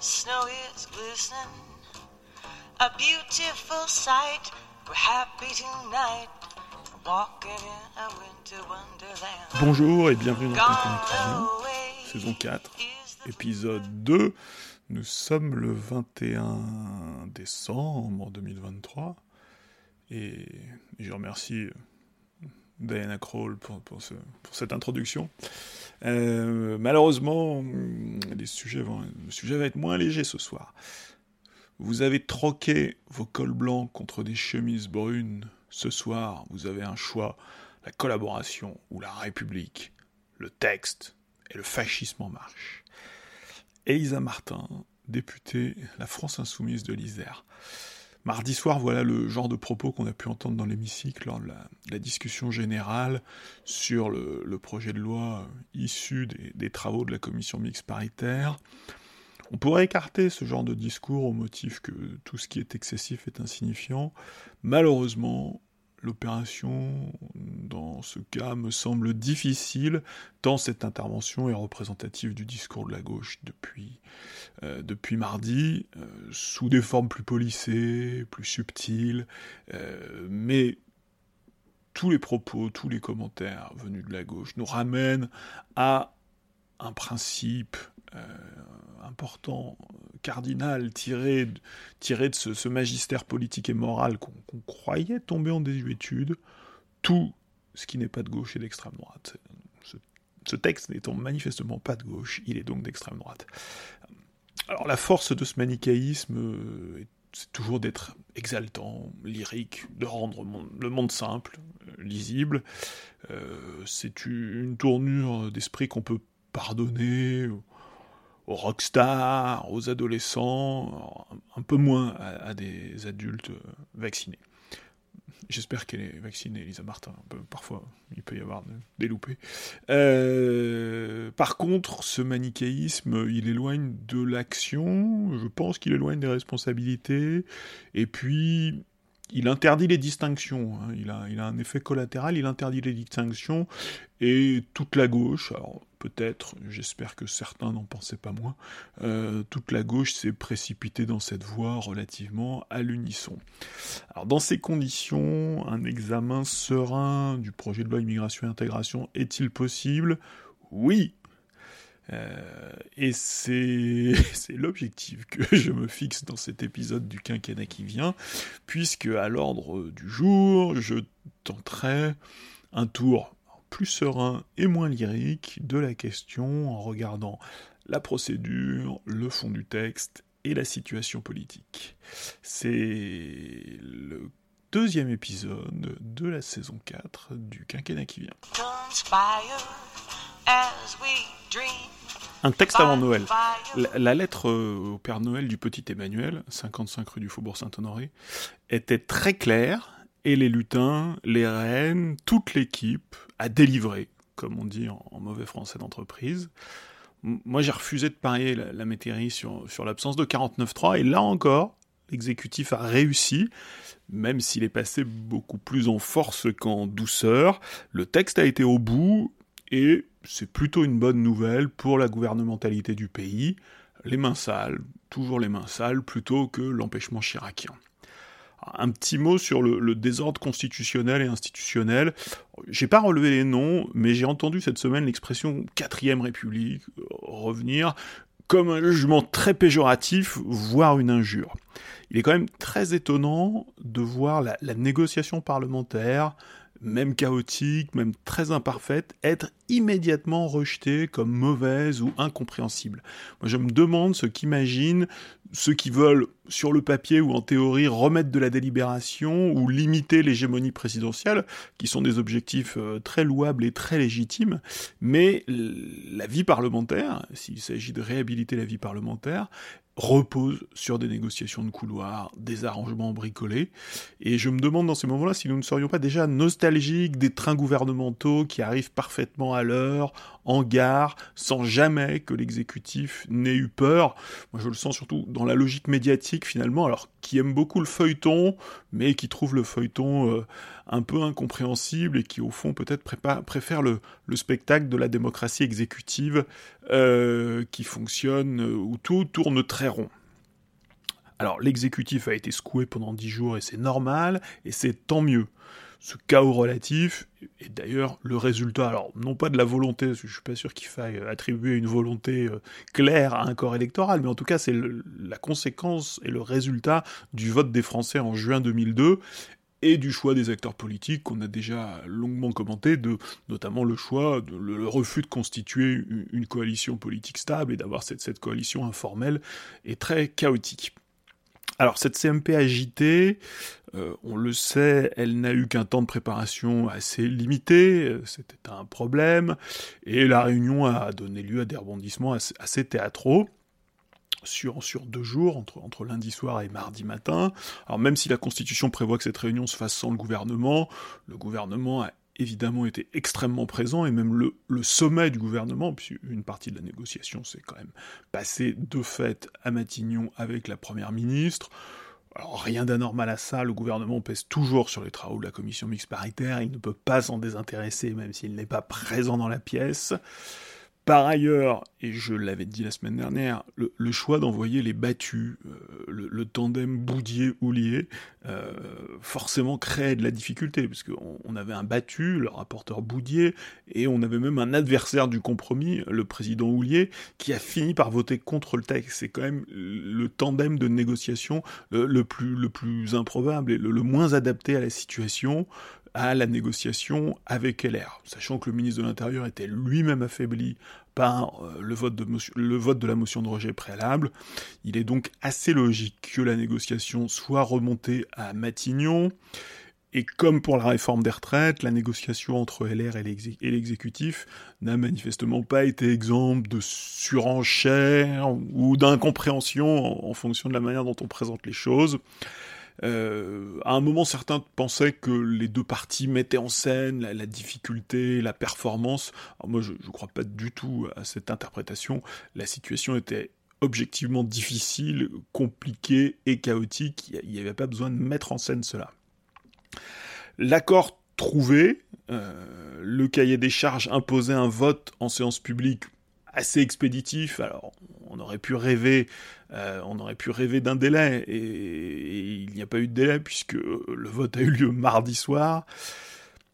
snow is glistening. A beautiful sight. We're happy tonight. Walking in a winter wonderland. Bonjour et bienvenue dans away saison 4, is the épisode 2. Nous sommes le 21 décembre 2023 et je remercie Diana Kroll pour, pour, ce- pour cette introduction. Euh, malheureusement, le sujet va être moins léger ce soir. Vous avez troqué vos cols blancs contre des chemises brunes. Ce soir, vous avez un choix, la collaboration ou la République, le texte et le fascisme en marche. Elisa Martin, députée La France Insoumise de l'Isère. Mardi soir, voilà le genre de propos qu'on a pu entendre dans l'hémicycle lors la, discussion générale sur le, projet de loi issu des, des travaux de la commission mixte paritaire. On pourrait écarter ce genre de discours au motif que tout ce qui est excessif est insignifiant. Malheureusement, l'opération, dans ce cas, me semble difficile, tant cette intervention est représentative du discours de la gauche depuis, euh, mardi, euh, sous des formes plus polissées, plus subtiles, euh, mais tous les propos, tous les commentaires venus de la gauche nous ramènent à un principe important, cardinal, tiré, tiré de ce, magistère politique et moral qu'on croyait tomber en désuétude, tout ce qui n'est pas de gauche est d'extrême droite. Ce, texte n'étant manifestement pas de gauche, il est donc d'extrême droite. Alors la force de ce manichéisme, euh, est- c'est toujours d'être exaltant, lyrique, de rendre le monde simple, euh, lisible. Euh, c'est une tournure d'esprit qu'on peut pardonner aux- rockstars, aux adolescents, un peu moins à, des adultes euh, vaccinés. J'espère qu'elle est vaccinée, Elisa Martin. Parfois, il peut y avoir de- des loupés. Euh, par contre, ce manichéisme, il éloigne de l'action. Je pense qu'il éloigne des responsabilités. Et puis, il interdit les distinctions. hein. Il, a, il a un effet collatéral. Il interdit les distinctions. Et toute la gauche, alors peut-être, j'espère que certains n'en pensaient pas moins, euh, toute la gauche s'est précipitée dans cette voie relativement à l'unisson. Alors dans ces conditions, un examen serein du projet de loi immigration et intégration est-il possible? Oui. Euh, et c'est c'est l'objectif que je me fixe dans cet épisode du quinquennat qui vient, puisque à l'ordre du jour, je tenterai un tour plus serein et moins lyrique de la question en regardant la procédure, le fond du texte et la situation politique. C'est le deuxième épisode de la saison 4 du quinquennat qui vient. Un texte avant Noël. La, la lettre euh, au Père Noël du petit Emmanuel, 55 rue du Faubourg Saint-Honoré, était très claire et les lutins, les reines, toute l'équipe a délivré, comme on dit en, mauvais français d'entreprise. Moi, j'ai refusé de parier la, la métairie sur, sur l'absence de 49.3 et là encore, l'exécutif a réussi, même s'il est passé beaucoup plus en force qu'en douceur. Le texte a été au bout et c'est plutôt une bonne nouvelle pour la gouvernementalité du pays. Les mains sales, toujours les mains sales, plutôt que l'empêchement chiracien. Un petit mot sur le, désordre constitutionnel et institutionnel. J'ai pas relevé les noms, mais j'ai entendu cette semaine l'expression quatrième république revenir comme un jugement très péjoratif, voire une injure. Il est quand même très étonnant de voir la négociation parlementaire, même chaotique, même très imparfaite, être immédiatement rejetée comme mauvaise ou incompréhensible. Moi, je me demande ce qu'imaginent ceux qui veulent, sur le papier ou en théorie, remettre de la délibération ou limiter l'hégémonie présidentielle, qui sont des objectifs euh, très louables et très légitimes, mais la vie parlementaire, s'il s'agit de réhabiliter la vie parlementaire, repose sur des négociations de couloir, des arrangements bricolés, et je me demande dans ces moments-là si nous ne serions pas déjà nostalgiques des trains gouvernementaux qui arrivent parfaitement à l'heure, en gare, sans jamais que l'exécutif n'ait eu peur. Moi, je le sens surtout dans la logique médiatique, finalement, alors qui aime beaucoup le feuilleton, mais qui trouve le feuilleton euh, un peu incompréhensible et qui, au fond, peut-être préfère le, spectacle de la démocratie exécutive euh, qui fonctionne, euh, où tout tourne très rond. Alors l'exécutif a été secoué pendant dix jours et c'est normal, et c'est tant mieux. Ce chaos relatif est d'ailleurs le résultat, alors non pas de la volonté, parce que je suis pas sûr qu'il faille attribuer une volonté euh, claire à un corps électoral, mais en tout cas c'est la conséquence et le résultat du vote des Français en juin 2002 et du choix des acteurs politiques qu'on a déjà longuement commenté, de notamment le choix, le, refus de constituer une, coalition politique stable et d'avoir cette, cette coalition informelle et très chaotique. Alors cette CMP agitée, euh, on le sait, elle n'a eu qu'un temps de préparation assez limité, euh, c'était un problème, et la réunion a donné lieu à des rebondissements assez, théâtraux. Sur, sur, deux jours, entre, lundi soir et mardi matin. Alors même si la Constitution prévoit que cette réunion se fasse sans le gouvernement, le gouvernement a évidemment été extrêmement présent, et même le, sommet du gouvernement, puisque une partie de la négociation s'est quand même passée de fait à Matignon avec la Première ministre. Alors rien d'anormal à ça, le gouvernement pèse toujours sur les travaux de la commission mixte paritaire, il ne peut pas s'en désintéresser même s'il n'est pas présent dans la pièce. Par ailleurs, et je l'avais dit la semaine dernière, le, choix d'envoyer les battus, euh, le, tandem Boudier-Houlier, euh, forcément créait de la difficulté, parce qu'on avait un battu, le rapporteur Boudier, et on avait même un adversaire du compromis, le président Houlier, qui a fini par voter contre le texte. C'est quand même le tandem de négociation le, plus, le plus improbable et le, moins adapté à la situation à la négociation avec LR, sachant que le ministre de l'Intérieur était lui-même affaibli par euh, le, vote de la motion de rejet préalable. Il est donc assez logique que la négociation soit remontée à Matignon. Et comme pour la réforme des retraites, la négociation entre LR et l'exécutif n'a manifestement pas été exemple de surenchère ou d'incompréhension en fonction de la manière dont on présente les choses. Euh, à un moment, certains pensaient que les deux parties mettaient en scène la, difficulté, la performance. moi, je ne crois pas du tout à cette interprétation. La situation était objectivement difficile, compliquée et chaotique. Il n'y avait pas besoin de mettre en scène cela. L'accord trouvé, euh, le cahier des charges imposait un vote en séance publique assez expéditif. Alors, on aurait pu rêver, euh, on aurait pu rêver d'un délai, et, il n'y a pas eu de délai puisque le vote a eu lieu mardi soir.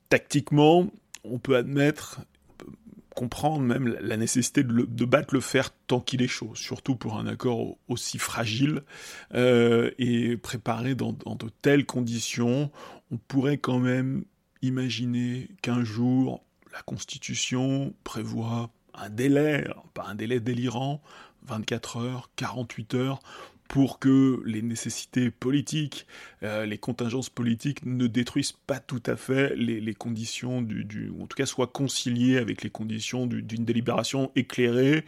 Tactiquement, on peut admettre, comprendre même la nécessité de, battre le fer tant qu'il est chaud, surtout pour un accord aussi fragile euh, et préparé dans, dans de telles conditions. On pourrait quand même imaginer qu'un jour la Constitution prévoit un délai, pas un délai délirant, 24 heures, 48 heures, pour que les nécessités politiques, euh, les contingences politiques ne détruisent pas tout à fait les, conditions du, ou en tout cas soient conciliées avec les conditions d'une délibération éclairée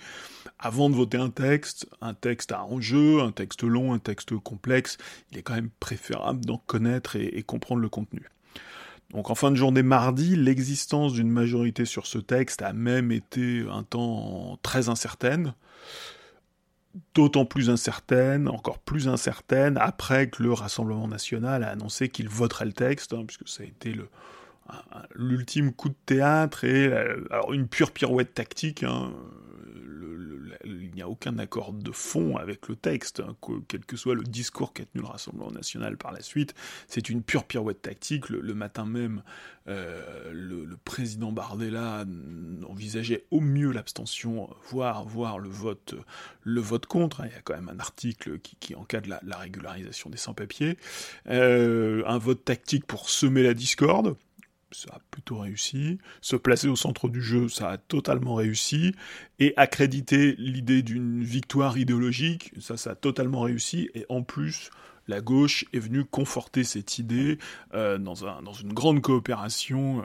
avant de voter un texte, un texte à enjeu, un texte long, un texte complexe. Il est quand même préférable d'en connaître et comprendre le contenu. Donc en fin de journée mardi, l'existence d'une majorité sur ce texte a même été un temps très incertaine, d'autant plus incertaine, encore plus incertaine, après que le Rassemblement national a annoncé qu'il voterait le texte, hein, puisque ça a été l'ultime coup de théâtre et alors une pure pirouette tactique. Hein, il n'y a aucun accord de fond avec le texte, hein, quel que soit le discours qu'a tenu le Rassemblement national par la suite. C'est une pure pirouette tactique. Le, matin même, euh, le, président Bardella envisageait au mieux l'abstention, voire, voire le, vote, le vote contre. Il y a quand même un article qui, encadre la, régularisation des sans-papiers. Euh, un vote tactique pour semer la discorde ça a plutôt réussi. Se placer au centre du jeu, ça a totalement réussi. Et accréditer l'idée d'une victoire idéologique, ça, ça a totalement réussi. Et en plus, la gauche est venue conforter cette idée euh, dans, un, dans, une grande coopération.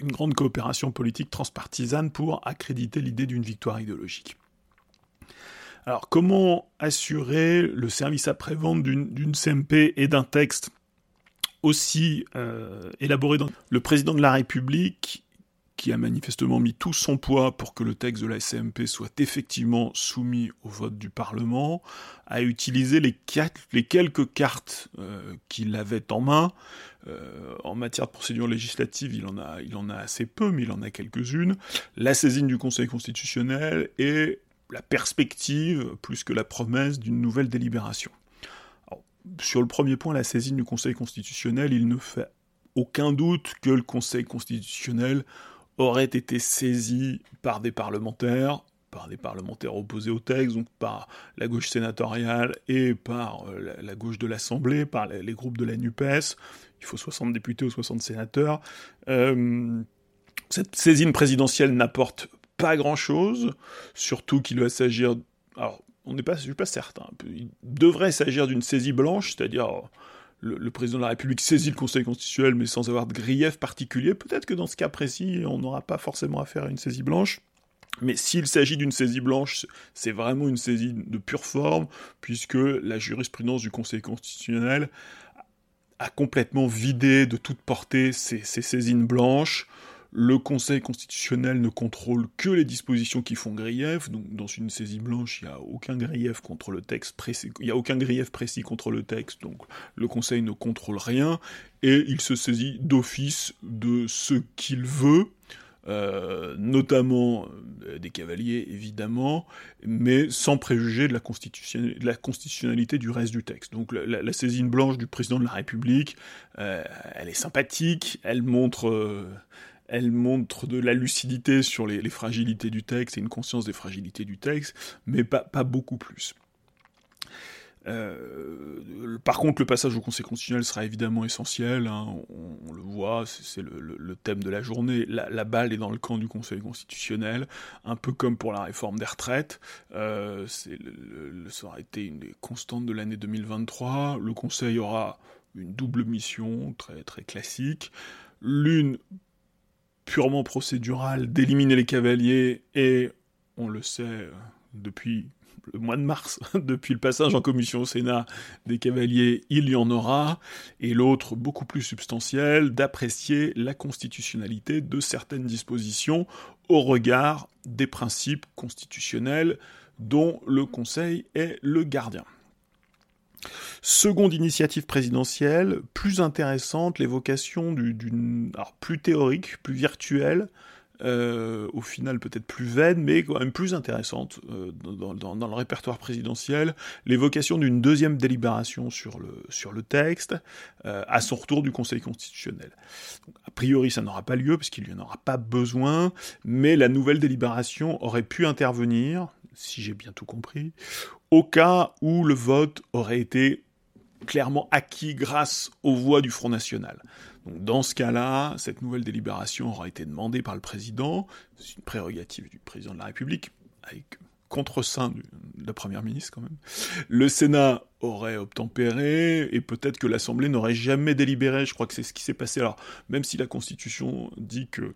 Une grande coopération politique transpartisane pour accréditer l'idée d'une victoire idéologique. Alors, comment assurer le service après-vente d'une CMP et d'un texte aussi euh, élaboré dans le président de la République qui a manifestement mis tout son poids pour que le texte de la SCMP soit effectivement soumis au vote du Parlement, a utilisé les, quelques cartes euh, qu'il avait en main. Euh, en matière de procédure législative, il en, a, il en a assez peu, mais il en a quelques-unes. La saisine du Conseil constitutionnel et la perspective, plus que la promesse, d'une nouvelle délibération. Sur le premier point, la saisine du Conseil constitutionnel, il ne fait aucun doute que le Conseil constitutionnel aurait été saisi par des parlementaires, par des parlementaires opposés au texte, donc par la gauche sénatoriale et par euh, la, gauche de l'Assemblée, par les, groupes de la NUPES. Il faut 60 députés ou 60 sénateurs. Euh, cette saisine présidentielle n'apporte pas grand-chose, surtout qu'il va s'agir... Alors, on n'est pas, suis pas certain. Il devrait s'agir d'une saisie blanche, c'est-à-dire le, président de la République saisit le Conseil constitutionnel, mais sans avoir de grief particulier. Peut-être que dans ce cas précis, on n'aura pas forcément affaire à une saisie blanche. Mais s'il s'agit d'une saisie blanche, c'est vraiment une saisie de pure forme, puisque la jurisprudence du Conseil constitutionnel a complètement vidé de toute portée ces saisines blanches le Conseil constitutionnel ne contrôle que les dispositions qui font grief, donc dans une saisie blanche, il n'y a aucun grief contre le texte précis, il y a aucun précis contre le texte, donc le Conseil ne contrôle rien, et il se saisit d'office de ce qu'il veut, euh, notamment euh, des cavaliers évidemment, mais sans préjuger de la, constitutionnalité du reste du texte. Donc la, la, saisine blanche du président de la République, euh, elle est sympathique, elle montre elle montre de la lucidité sur les, fragilités du texte et une conscience des fragilités du texte, mais pas, beaucoup plus. Euh, par contre, le passage au Conseil constitutionnel sera évidemment essentiel. Hein. on, le voit, c'est le, thème de la journée. La, balle est dans le camp du Conseil constitutionnel, un peu comme pour la réforme des retraites. Euh, ça aura été une des constantes de l'année 2023. Le Conseil aura une double mission très très classique. L'une purement procédural d'éliminer les cavaliers et, on le sait depuis le mois de mars, depuis le passage en commission au Sénat des cavaliers, il y en aura, et l'autre beaucoup plus substantiel, d'apprécier la constitutionnalité de certaines dispositions au regard des principes constitutionnels dont le Conseil est le gardien. Seconde initiative présidentielle, plus intéressante, l'évocation d'une, plus théorique, plus virtuelle, euh, au final peut-être plus vaine, mais quand même plus intéressante euh, dans, le répertoire présidentiel, l'évocation d'une deuxième délibération sur le, sur le texte, euh, à son retour du Conseil constitutionnel. a priori, ça n'aura pas lieu, puisqu'il n'y en aura pas besoin, mais la nouvelle délibération aurait pu intervenir, si j'ai bien tout compris, au cas où le vote aurait été clairement acquis grâce aux voix du Front National. Donc dans ce cas-là, cette nouvelle délibération aura été demandée par le président, c'est une prérogative du président de la République, avec contre-sein de la première ministre quand même. Le Sénat aurait obtempéré, et peut-être que l'Assemblée n'aurait jamais délibéré, je crois que c'est ce qui s'est passé. Alors, même si la Constitution dit que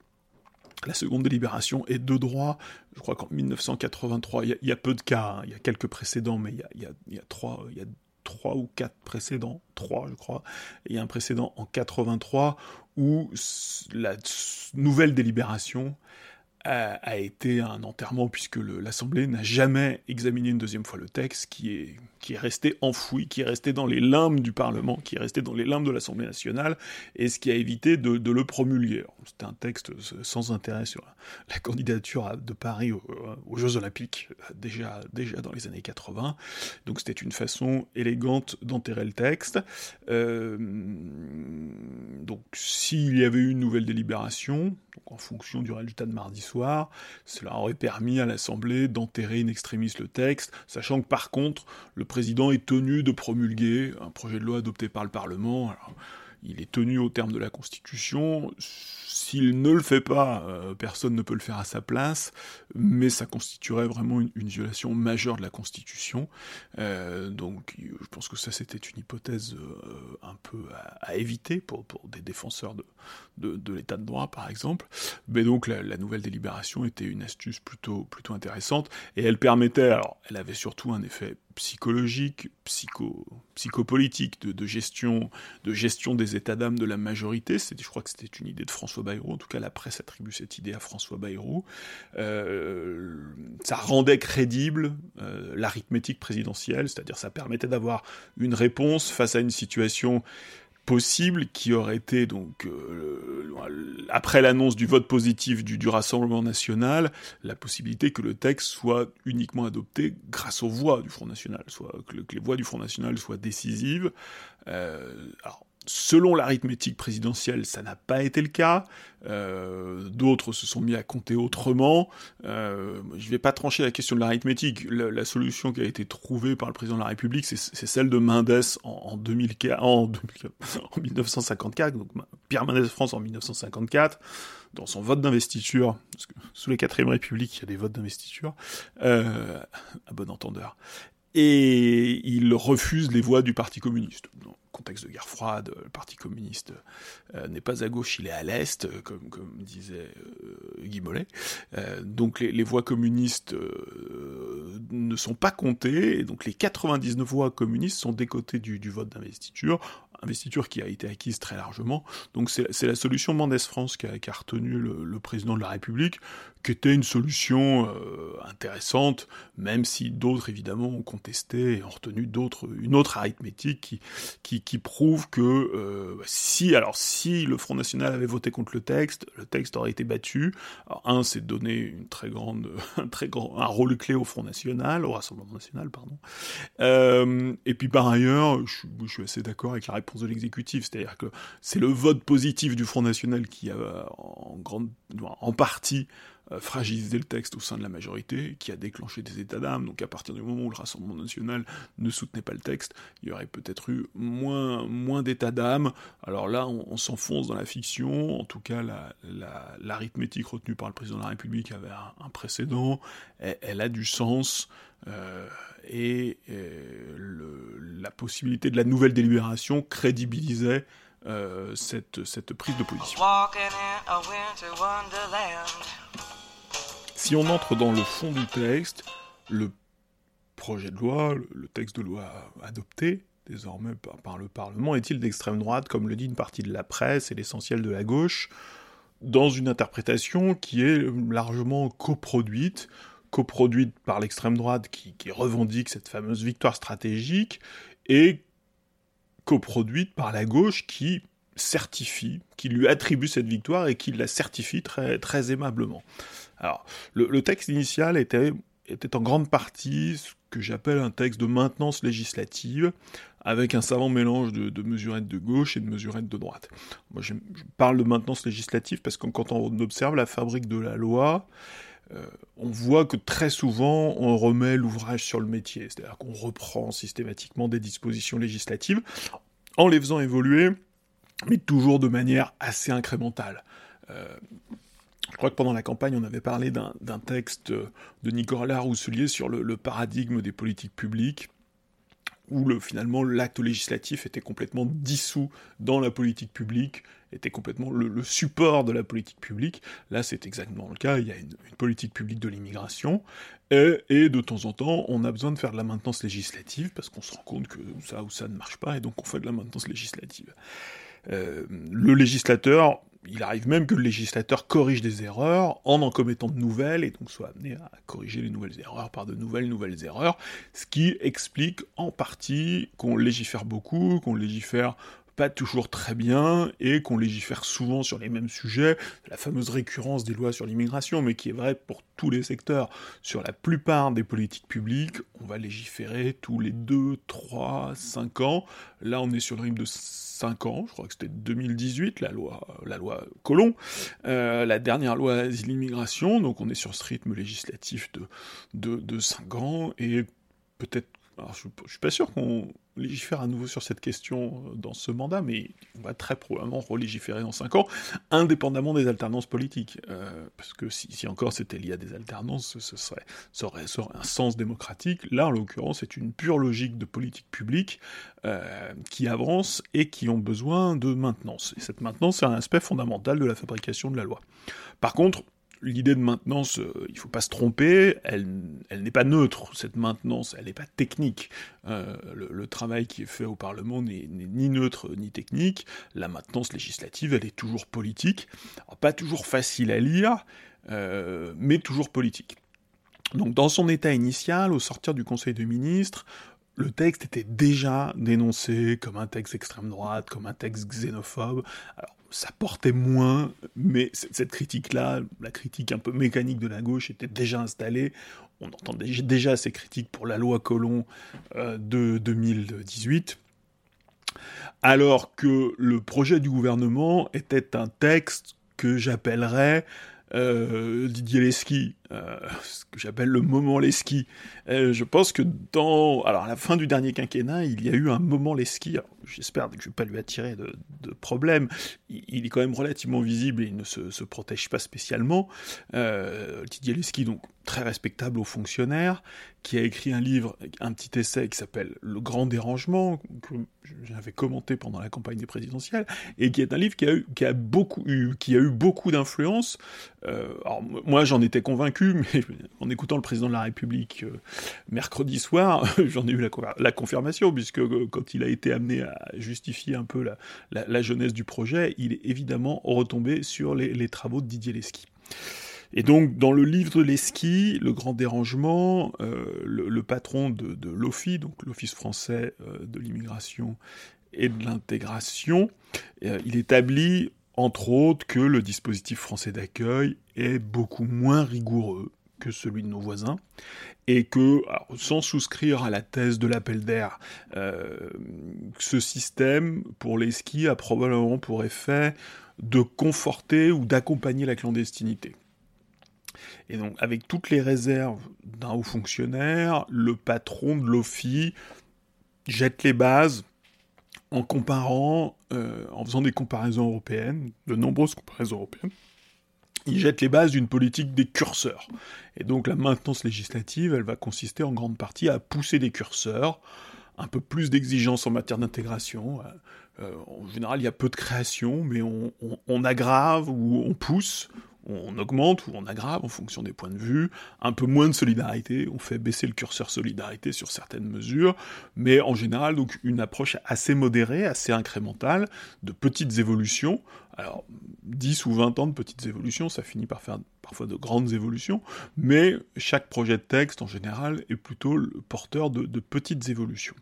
la seconde délibération est de droit. Je crois qu'en 1983, il y, a peu de cas, hein. il y a quelques précédents, mais il y a, trois, y a trois ou quatre précédents, trois je crois. il y a un précédent en 83 où la nouvelle délibération a, été un enterrement puisque l'Assemblée n'a jamais examiné une deuxième fois le texte qui est, qui est resté enfoui, qui est resté dans les limbes du Parlement, qui est resté dans les limbes de l'Assemblée nationale, et ce qui a évité de, le promulguer. C'était un texte sans intérêt sur la candidature de Paris aux, Jeux Olympiques, déjà, déjà dans les années 80, donc c'était une façon élégante d'enterrer le texte. Euh, donc s'il y avait eu une nouvelle délibération, en fonction du résultat de mardi soir, cela aurait permis à l'Assemblée d'enterrer in extremis le texte, sachant que par contre, le président est tenu de promulguer un projet de loi adopté par le Parlement. il est tenu au terme de la Constitution. S'il ne le fait pas, euh, personne ne peut le faire à sa place, mais ça constituerait vraiment une, violation majeure de la Constitution. Euh, donc je pense que ça c'était une hypothèse euh, un peu à, éviter pour, des défenseurs de, de, l'état de droit par exemple. Mais donc la, nouvelle délibération était une astuce plutôt, plutôt intéressante, et elle permettait, alors elle avait surtout un effet psychologique, psycho, psychopolitique, de, gestion, de gestion des états d'âme de la majorité. Je crois que c'était une idée de François Bayrou. En tout cas, la presse attribue cette idée à François Bayrou. Euh, ça rendait crédible euh, l'arithmétique présidentielle, c'est-à-dire ça permettait d'avoir une réponse face à une situation possible qui aurait été donc euh, après l'annonce du vote positif du, du, Rassemblement national, la possibilité que le texte soit uniquement adopté grâce aux voix du Front national, soit que, les voix du Front national soient décisives. Alors Selon l'arithmétique présidentielle, ça n'a pas été le cas. Euh, D'autres se sont mis à compter autrement. Euh, je ne vais pas trancher la question de l'arithmétique. La, la, solution qui a été trouvée par le président de la République, c'est celle de Mendes en, en, 2004, en, 2004, en 1954, donc Pierre Mendès France en 1954, dans son vote d'investiture, parce que sous les 4 République, il y a des votes d'investiture, euh, à bon entendeur et il refuse les voix du Parti communiste. Contexte de guerre froide, le Parti communiste euh, n'est pas à gauche, il est à l'est, comme, comme disait euh, Guy Mollet. Euh, donc les, voix communistes euh, ne sont pas comptées, et donc les 99 voix communistes sont décotées du vote d'investiture, investiture qui a été acquise très largement. Donc c'est la solution Mendes France qui a, qui a retenu le, le, président de la République, qui était une solution euh, intéressante, même si d'autres évidemment ont contesté et ont retenu une autre arithmétique qui, qui, qui prouve que euh, si, alors si le Front National avait voté contre le texte, le texte aurait été battu. Un, c'est donner une très grande, un très grand, un rôle clé au Front National, au Rassemblement National, pardon. Euh, et puis par ailleurs, je, je suis assez d'accord avec la réponse de l'exécutif, c'est-à-dire que c'est le vote positif du Front National qui a en grande, en partie euh, fragilisé le texte au sein de la majorité, qui a déclenché des états d'âme. Donc à partir du moment où le Rassemblement national ne soutenait pas le texte, il y aurait peut-être eu moins, moins d'états d'âme. Alors là, on, on s'enfonce dans la fiction. En tout cas, l'arithmétique la, la, retenue par le président de la République avait un, un précédent. Elle, elle, a du sens. Euh, et, et le, la possibilité de la nouvelle délibération crédibilisait euh, cette, cette, prise de position. Si on entre dans le fond du texte, le projet de loi, le texte de loi adopté, désormais par, par le Parlement, est-il d'extrême droite, comme le dit une partie de la presse et l'essentiel de la gauche, dans une interprétation qui est largement coproduite, coproduite par l'extrême droite qui, revendique cette fameuse victoire stratégique, et coproduite par la gauche qui certifie, qui lui attribue cette victoire et qui la certifie très, aimablement. Alors, le, le texte initial était, était en grande partie ce que j'appelle un texte de maintenance législative, avec un savant mélange de, de mesurettes de gauche et de mesurettes de droite. Moi, je, je parle de maintenance législative parce que quand on observe la fabrique de la loi, euh, on voit que très souvent on remet l'ouvrage sur le métier, c'est-à-dire qu'on reprend systématiquement des dispositions législatives en les faisant évoluer, mais toujours de manière assez incrémentale. Euh, je crois que pendant la campagne, on avait parlé d'un texte de Nicolas Rousselier sur le, paradigme des politiques publiques, où le, finalement l'acte législatif était complètement dissous dans la politique publique, était complètement le, support de la politique publique. Là, c'est exactement le cas. Il y a une, politique publique de l'immigration, et, et, de temps en temps, on a besoin de faire de la maintenance législative parce qu'on se rend compte que ça ou ça ne marche pas, et donc on fait de la maintenance législative. Euh, le législateur, il arrive même que le législateur corrige des erreurs en en commettant de nouvelles et donc soit amené à corriger les nouvelles erreurs par de nouvelles nouvelles erreurs, ce qui explique en partie qu'on légifère beaucoup, qu'on légifère pas toujours très bien et qu'on légifère souvent sur les mêmes sujets, la fameuse récurrence des lois sur l'immigration, mais qui est vraie pour tous les secteurs. Sur la plupart des politiques publiques, on va légiférer tous les 2, 3, 5 ans. Là, on est sur le rythme de 5 ans, je crois que c'était 2018, la loi, la loi Colomb, euh, la dernière loi asile-immigration, donc on est sur ce rythme législatif de, de, de 5 ans, et peut-être je, je suis pas sûr qu'on légifère à nouveau sur cette question dans ce mandat, mais on va très probablement relégiférer dans 5 ans, indépendamment des alternances politiques. Euh, parce que si, encore c'était lié à des alternances, ce serait, ça aurait un sens démocratique. Là, en l'occurrence, c'est une pure logique de politique publique euh, qui avance et qui ont besoin de maintenance. Et cette maintenance, c'est un aspect fondamental de la fabrication de la loi. Par contre, l'idée de maintenance, euh, il faut pas se tromper, elle, elle n'est pas neutre, cette maintenance, elle n'est pas technique. Euh, le, travail qui est fait au Parlement n'est ni neutre ni technique. La maintenance législative, elle est toujours politique. pas toujours facile à lire, euh, mais toujours politique. Donc dans son état initial, au sortir du Conseil des ministres, le texte était déjà dénoncé comme un texte extrême droite, comme un texte xénophobe. Alors, ça portait moins, mais cette critique-là, la critique un peu mécanique de la gauche, était déjà installée. On entendait déjà ces critiques pour la loi Colomb euh, de 2018. Alors que le projet du gouvernement était un texte que j'appellerais euh, Didier Leski, euh, ce que j'appelle le moment Leski. Euh, je pense que dans, alors à la fin du dernier quinquennat, il y a eu un moment Leski. J'espère que je ne vais pas lui attirer de, de problème. Il, est quand même relativement visible et il ne se, protège pas spécialement. Didier Leski, donc très respectable aux fonctionnaires, qui a écrit un livre, un petit essai qui s'appelle Le Grand Dérangement, que j'avais commenté pendant la campagne des présidentielles, et qui est un livre qui a eu, qui a beaucoup qui a eu beaucoup d'influence. Euh, alors moi j'en étais convaincu, mais en écoutant le président de la République euh, mercredi soir, j'en ai eu la, confirmation, puisque euh, quand il a été amené à justifier un peu la, jeunesse du projet, il est évidemment retombé sur les, travaux de Didier Lesky. Et donc, dans le livre de Leski, Le Grand Dérangement, euh, le, patron de, l'OFI, donc l'Office français de l'immigration et de l'intégration, il établit, entre autres, que le dispositif français d'accueil est beaucoup moins rigoureux que celui de nos voisins, et que, sans souscrire à la thèse de l'appel d'air, ce système, pour les skis, a probablement pour effet de conforter ou d'accompagner la clandestinité. Et donc, avec toutes les réserves d'un haut fonctionnaire, le patron de l'OFI jette les bases en comparant, euh, en faisant des comparaisons européennes, de nombreuses comparaisons européennes, il jette les bases d'une politique des curseurs. Et donc la maintenance législative, elle va consister en grande partie à pousser des curseurs, un peu plus d'exigences en matière d'intégration. Euh, en général, il y a peu de création, mais on aggrave ou on pousse on augmente ou on aggrave en fonction des points de vue, un peu moins de solidarité, on fait baisser le curseur solidarité sur certaines mesures, mais en général donc une approche assez modérée, assez incrémentale, de petites évolutions. Alors 10 ou 20 ans de petites évolutions, ça finit par faire parfois de grandes évolutions, mais chaque projet de texte en général est plutôt le porteur de petites évolutions.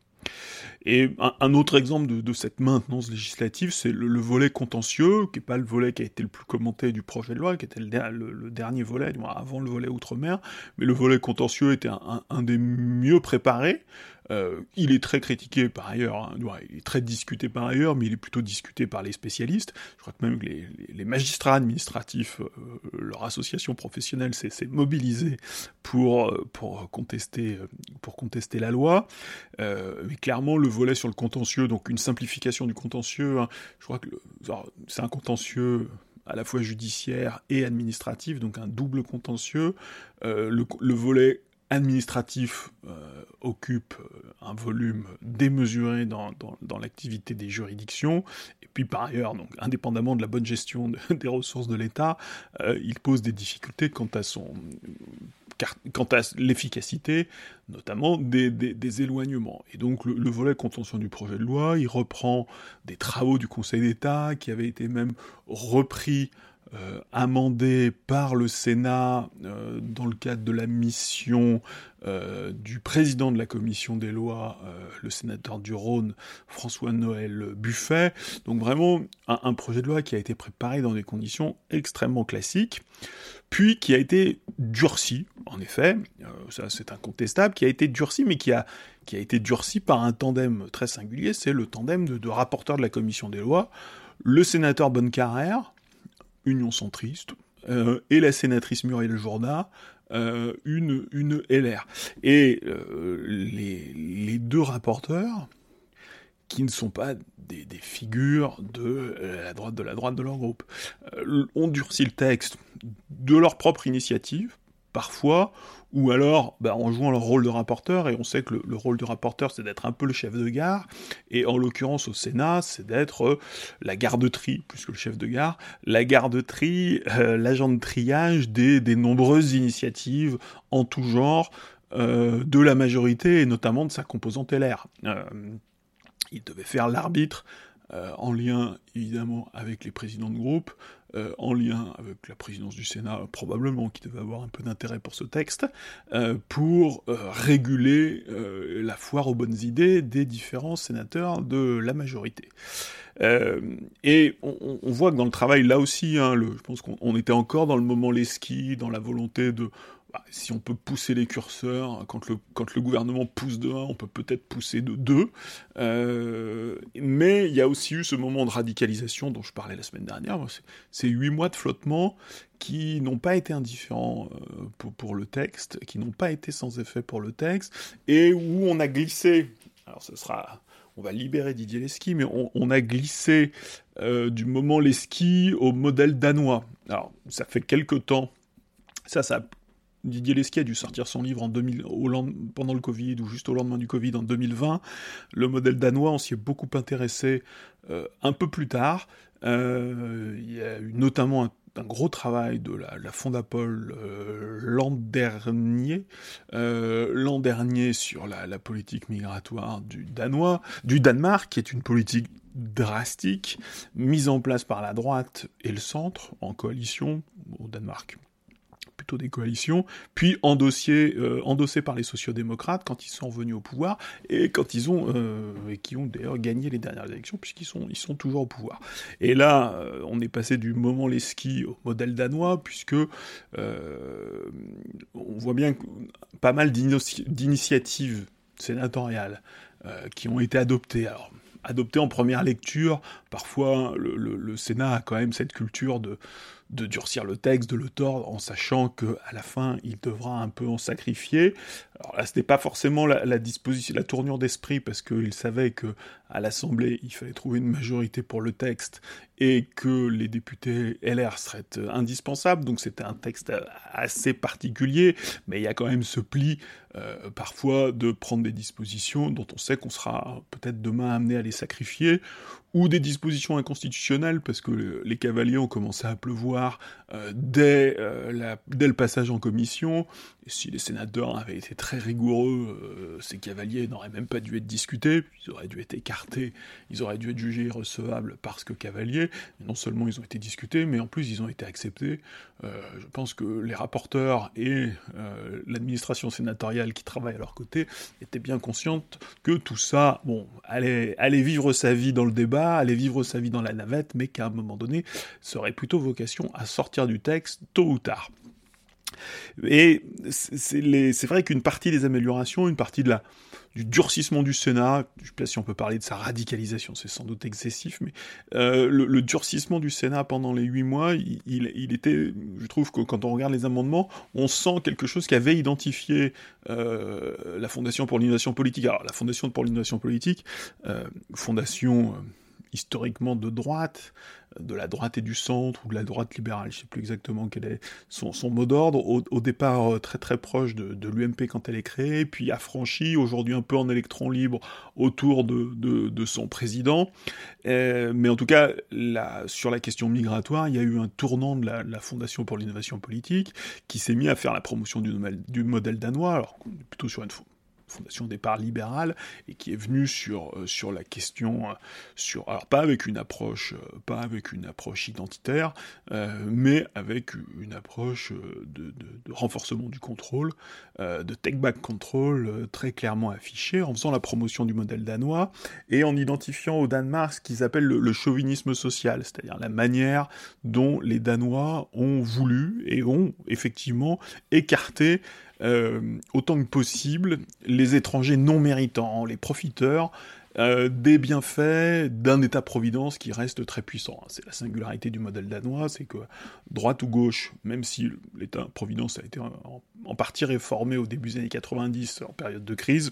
Et un, autre exemple de, cette maintenance législative, c'est le, volet contentieux, qui n'est pas le volet qui a été le plus commenté du projet de loi, qui était le, dernier volet, avant le volet outre-mer, mais le volet contentieux était un des mieux préparés, euh, il est très critiqué par ailleurs, hein, il est très discuté par ailleurs, mais il est plutôt discuté par les spécialistes. Je crois que même les, magistrats administratifs, euh, leur association professionnelle s'est mobilisée pour, euh, pour, contester, pour contester la loi. mais clairement, le volet sur le contentieux, donc une simplification du contentieux, hein, je crois que c'est un contentieux à la fois judiciaire et administratif, donc un double contentieux. le, le, volet administratif euh, occupe euh, un volume démesuré dans, dans, l'activité des juridictions, et puis par ailleurs, donc indépendamment de la bonne gestion des ressources de l'État, euh, il pose des difficultés quant à son quant à l'efficacité, notamment des, des, éloignements. Et donc le, le, volet contention du projet de loi, il reprend des travaux du Conseil d'État qui avaient été même repris euh, amendé par le Sénat euh, dans le cadre de la mission euh, du président de la commission des lois, le sénateur du Rhône, François-Noël Buffet. Donc vraiment un, projet de loi qui a été préparé dans des conditions extrêmement classiques, puis qui a été durci, en effet, ça c'est incontestable, qui a été durci, mais qui a, a été durci par un tandem très singulier, c'est le tandem de, de rapporteurs de la commission des lois, le sénateur Bonnecarrère, Union centriste, euh, et la sénatrice Muriel Jourda, euh, une, une LR. Et euh, les, deux rapporteurs, qui ne sont pas des, figures de la droite de la droite de leur groupe, ont durci le texte de leur propre initiative, parfois, ou alors bah, en jouant leur rôle de rapporteur, et on sait que le, rôle du rapporteur, c'est d'être un peu le chef de gare, et en l'occurrence au Sénat, c'est d'être euh, la garde-tri, plus que le chef de gare, la garde-tri, euh, l'agent de triage des, des, nombreuses initiatives en tout genre euh, de la majorité, et notamment de sa composante LR. il devait faire l'arbitre en lien évidemment avec les présidents de groupe, euh, en lien avec la présidence du Sénat, probablement, qui devait avoir un peu d'intérêt pour ce texte, euh, pour euh, réguler la foire aux bonnes idées des différents sénateurs de la majorité. et on, voit que dans le travail, là aussi, hein, je pense qu'on était encore dans le moment Leski, dans la volonté de bah, si on peut pousser les curseurs, quand le, quand le gouvernement pousse de 1, on peut peut-être pousser de 2. Euh, mais il y a aussi eu ce moment de radicalisation dont je parlais la semaine dernière. Ces 8 mois de flottement qui n'ont pas été indifférents euh, pour, le texte, qui n'ont pas été sans effet pour le texte, et où on a glissé. Alors ce sera on va libérer Didier Leski, mais on, a glissé euh, du moment Leski au modèle danois. Alors, ça fait quelque temps, ça, ça Didier Lesky a dû sortir son livre en 2000, pendant le Covid ou juste au lendemain du Covid en 2020. Le modèle danois, on s'y est beaucoup intéressé euh, un peu plus tard. Euh, il y a eu notamment un, gros travail de la, la Fondapol euh, l'an dernier, l'an dernier sur la, la, politique migratoire du danois, du Danemark, qui est une politique drastique, mise en place par la droite et le centre en coalition au Danemark plutôt des coalitions, puis endossé, euh, endossé par les sociodémocrates quand ils sont revenus au pouvoir, et quand ils ont, euh, et qui ont d'ailleurs gagné les dernières élections, puisqu'ils sont, ils sont toujours au pouvoir. Et là, euh, on est passé du moment les skis au modèle danois, puisque on voit bien pas mal d'initiatives sénatoriales qui ont été adoptées. Alors, adoptées en première lecture, parfois le Sénat a quand même cette culture de de durcir le texte, de le tordre, en sachant que à la fin, il devra un peu en sacrifier. Alors là, ce n'est pas forcément la, disposition, la tournure d'esprit, parce qu'il savait que à l'Assemblée, il fallait trouver une majorité pour le texte et que les députés LR seraient indispensables. Donc c'était un texte assez particulier, mais il y a quand même ce pli euh, parfois de prendre des dispositions dont on sait qu'on sera peut-être demain amené à les sacrifier, ou des dispositions inconstitutionnelles, parce que les cavaliers ont commencé à pleuvoir euh, dès, euh, la, dès, le passage en commission. Si les sénateurs avaient été très rigoureux, euh, ces cavaliers n'auraient même pas dû être discutés, ils auraient dû être écartés, ils auraient dû être jugés irrecevables parce que cavaliers. Non seulement ils ont été discutés, mais en plus ils ont été acceptés. je pense que les rapporteurs et l'administration sénatoriale qui travaille à leur côté étaient bien conscientes que tout ça, bon, allait, allait vivre sa vie dans le débat, allait vivre sa vie dans la navette, mais qu'à un moment donné, ça aurait plutôt vocation à sortir du texte tôt ou tard. Et c'est vrai qu'une partie des améliorations, une partie de la, du durcissement du Sénat, je ne sais pas si on peut parler de sa radicalisation, c'est sans doute excessif, mais euh, le, durcissement du Sénat pendant les huit mois, il, était, je trouve que quand on regarde les amendements, on sent quelque chose qui avait identifié euh, la Fondation pour l'innovation politique. Alors la Fondation pour l'innovation politique, euh, fondation historiquement de droite, de la droite et du centre, ou de la droite libérale, je ne sais plus exactement quel est son, mot d'ordre, au, départ euh, très très proche de, l'UMP quand elle est créée, puis affranchie, aujourd'hui un peu en électron libre autour de, son président. Euh, mais en tout cas, sur la question migratoire, il y a eu un tournant de la, Fondation pour l'innovation politique qui s'est mis à faire la promotion du, du modèle danois, alors plutôt sur une fondation départ libérale et qui est venue sur, euh, sur la question, euh, sur, alors pas avec une approche, euh, pas avec une approche identitaire, mais avec une approche de, renforcement du contrôle, de take back control très clairement affichée, en faisant la promotion du modèle danois et en identifiant au Danemark ce qu'ils appellent le, le chauvinisme social, c'est-à-dire la manière dont les Danois ont voulu et ont effectivement écarté euh, autant que possible les étrangers non méritants, les profiteurs euh, des bienfaits d'un État-providence qui reste très puissant. C'est la singularité du modèle danois, c'est que droite ou gauche, même si l'État-providence a été en, partie réformé au début des années 90 en période de crise,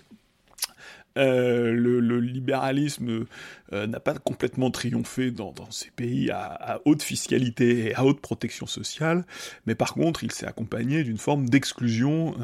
Euh, le, libéralisme euh, n'a pas complètement triomphé dans, ces pays à, haute fiscalité et à haute protection sociale, mais par contre, il s'est accompagné d'une forme d'exclusion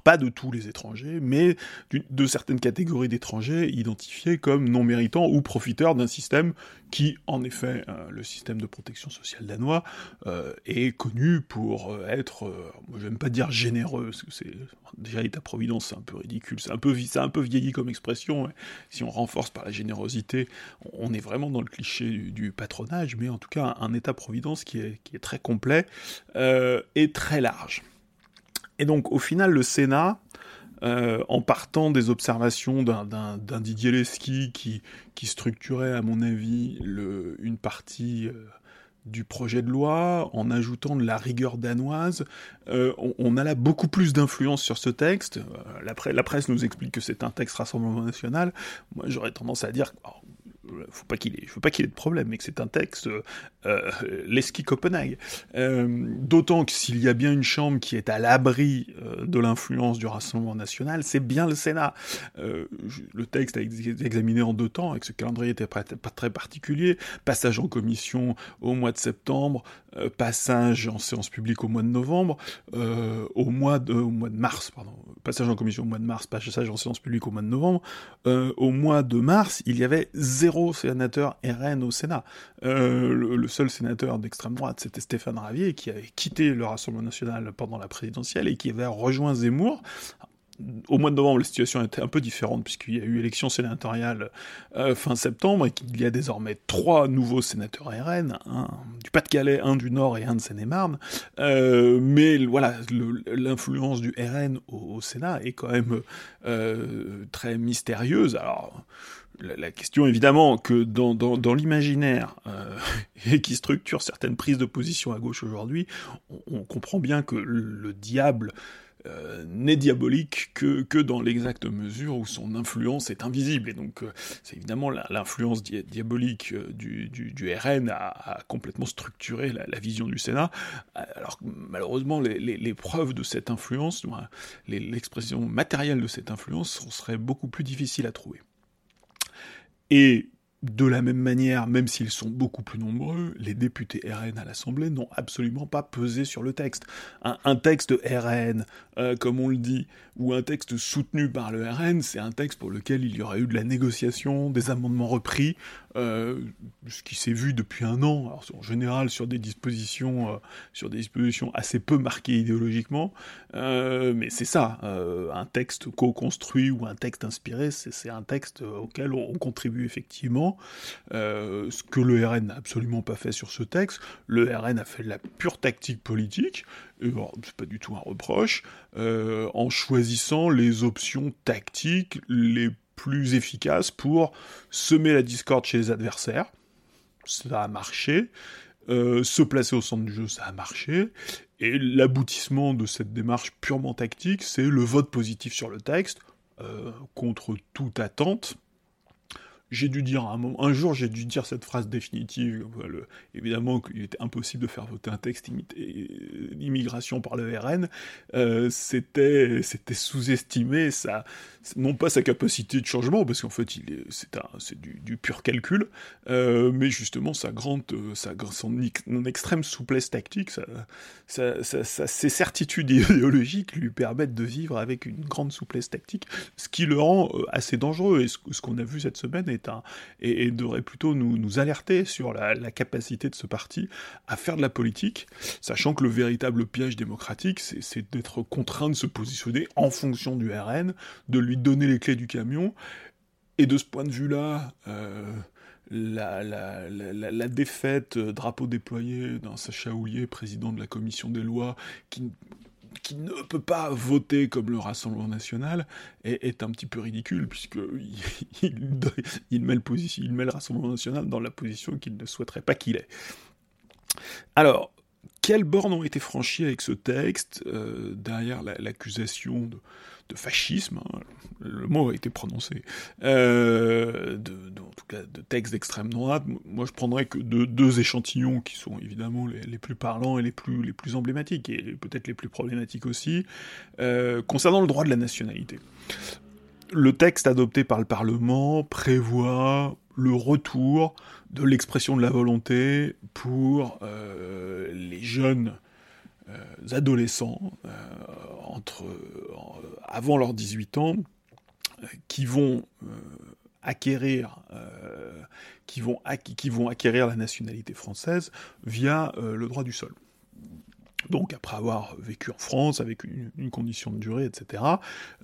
pas de tous les étrangers, mais de certaines catégories d'étrangers identifiés comme non méritants ou profiteurs d'un système qui, en effet, euh, le système de protection sociale danois, euh, est connu pour euh, être, moi j'aime pas dire généreux, parce que c'est déjà l'État-providence, c'est un peu ridicule, c'est un peu, un peu vieilli comme expression, si on renforce par la générosité, on est vraiment dans le cliché du, patronage, mais en tout cas un État-providence qui est, qui est très complet et très large. Et donc, au final, le Sénat, euh, en partant des observations d'un Didier Leski qui, structurait, à mon avis, une partie euh, du projet de loi, en ajoutant de la rigueur danoise, euh, on, a là beaucoup plus d'influence sur ce texte. La, la, presse nous explique que c'est un texte Rassemblement National. Moi, j'aurais tendance à dire, faut pas qu'il ait, faut pas qu'il ait de problème, mais que c'est un texte euh, Leski Copenhague. Euh, d'autant que s'il y a bien une chambre qui est à l'abri euh, de l'influence du Rassemblement national, c'est bien le Sénat. Euh, le texte a été examiné en deux temps, avec ce calendrier était pas, très particulier. Passage en commission au mois de septembre, euh, passage en séance publique au mois de novembre, au mois de, au mois de mars, pardon, passage en commission au mois de mars, passage en séance publique au mois de novembre. au mois de mars, il y avait zéro sénateur RN au Sénat. le, le seul sénateur d'extrême droite, c'était Stéphane Ravier, qui avait quitté le Rassemblement national pendant la présidentielle et qui avait rejoint Zemmour au mois de novembre, la situation était un peu différente puisqu'il y a eu élection sénatoriale euh, fin septembre et qu'il y a désormais trois nouveaux sénateurs RN, un du Pas-de-Calais, un du Nord et un de Seine-et-Marne. Euh, mais voilà, l'influence du RN au, Sénat est quand même euh, très mystérieuse. Alors la, question évidemment que dans, dans, l'imaginaire euh, et qui structure certaines prises de position à gauche aujourd'hui, on, comprend bien que le diable euh, n'est diabolique que, que dans l'exacte mesure où son influence est invisible. Et donc, euh, c'est évidemment l'influence diabolique du, du, RN a, complètement structuré la, vision du Sénat. Alors, malheureusement, les, les, preuves de cette influence, l'expression matérielle de cette influence, serait beaucoup plus difficile à trouver. Et de la même manière, même s'ils sont beaucoup plus nombreux, les députés RN à l'Assemblée n'ont absolument pas pesé sur le texte. Un, texte RN, euh, comme on le dit, ou un texte soutenu par le RN, c'est un texte pour lequel il y aurait eu de la négociation, des amendements repris, euh, ce qui s'est vu depuis un an, alors en général sur des dispositions, euh, assez peu marquées idéologiquement, mais c'est ça, un texte co-construit ou un texte inspiré, c'est un texte auquel on, contribue effectivement, ce que le RN n'a absolument pas fait sur ce texte, le RN a fait de la pure tactique politique, c'est pas du tout un reproche, en choisissant les options tactiques les plus efficace pour semer la discorde chez les adversaires. Ça a marché. Euh, se placer au centre du jeu, ça a marché. Et l'aboutissement de cette démarche purement tactique, c'est le vote positif sur le texte, euh, contre toute attente, j'ai dû dire un, jour, j'ai dû dire cette phrase définitive. évidemment qu'il était impossible de faire voter un texte d'immigration par le RN. Euh, c'était, sous-estimé, ça, non pas sa capacité de changement, parce qu'en fait, c'est, du, pur calcul, euh, mais justement sa grande, sa, son, extrême souplesse tactique, sa, ses certitudes idéologiques lui permettent de vivre avec une grande souplesse tactique, ce qui le rend euh, assez dangereux. Et ce, ce qu'on a vu cette semaine est et, devrait plutôt nous, nous alerter sur la, capacité de ce parti à faire de la politique, sachant que le véritable piège démocratique, c'est d'être contraint de se positionner en fonction du RN, de lui donner les clés du camion, et de ce point de vue-là, euh, la, la, la, défaite, euh, drapeau déployé d'un Sacha Houlier, président de la commission des lois, qui, qui ne peut pas voter comme le Rassemblement national est, un petit peu ridicule, puisqu'il il, met le il met le Rassemblement national dans la position qu'il ne souhaiterait pas qu'il ait. Alors, quelles bornes ont été franchies avec ce texte, euh, derrière l'accusation de, fascisme, hein, le mot a été prononcé, euh, de, en tout cas de textes d'extrême droite, moi je prendrais que deux échantillons qui sont évidemment les, plus parlants et les plus, les plus emblématiques, et peut-être les plus problématiques aussi, euh, concernant le droit de la nationalité. le texte adopté par le Parlement prévoit le retour de l'expression de la volonté pour euh, les jeunes adolescents entre, avant leurs 18 ans qui vont acquérir qui vont, qui vont acquérir la nationalité française via le droit du sol. Donc après avoir vécu en France avec une, condition de durée, etc.,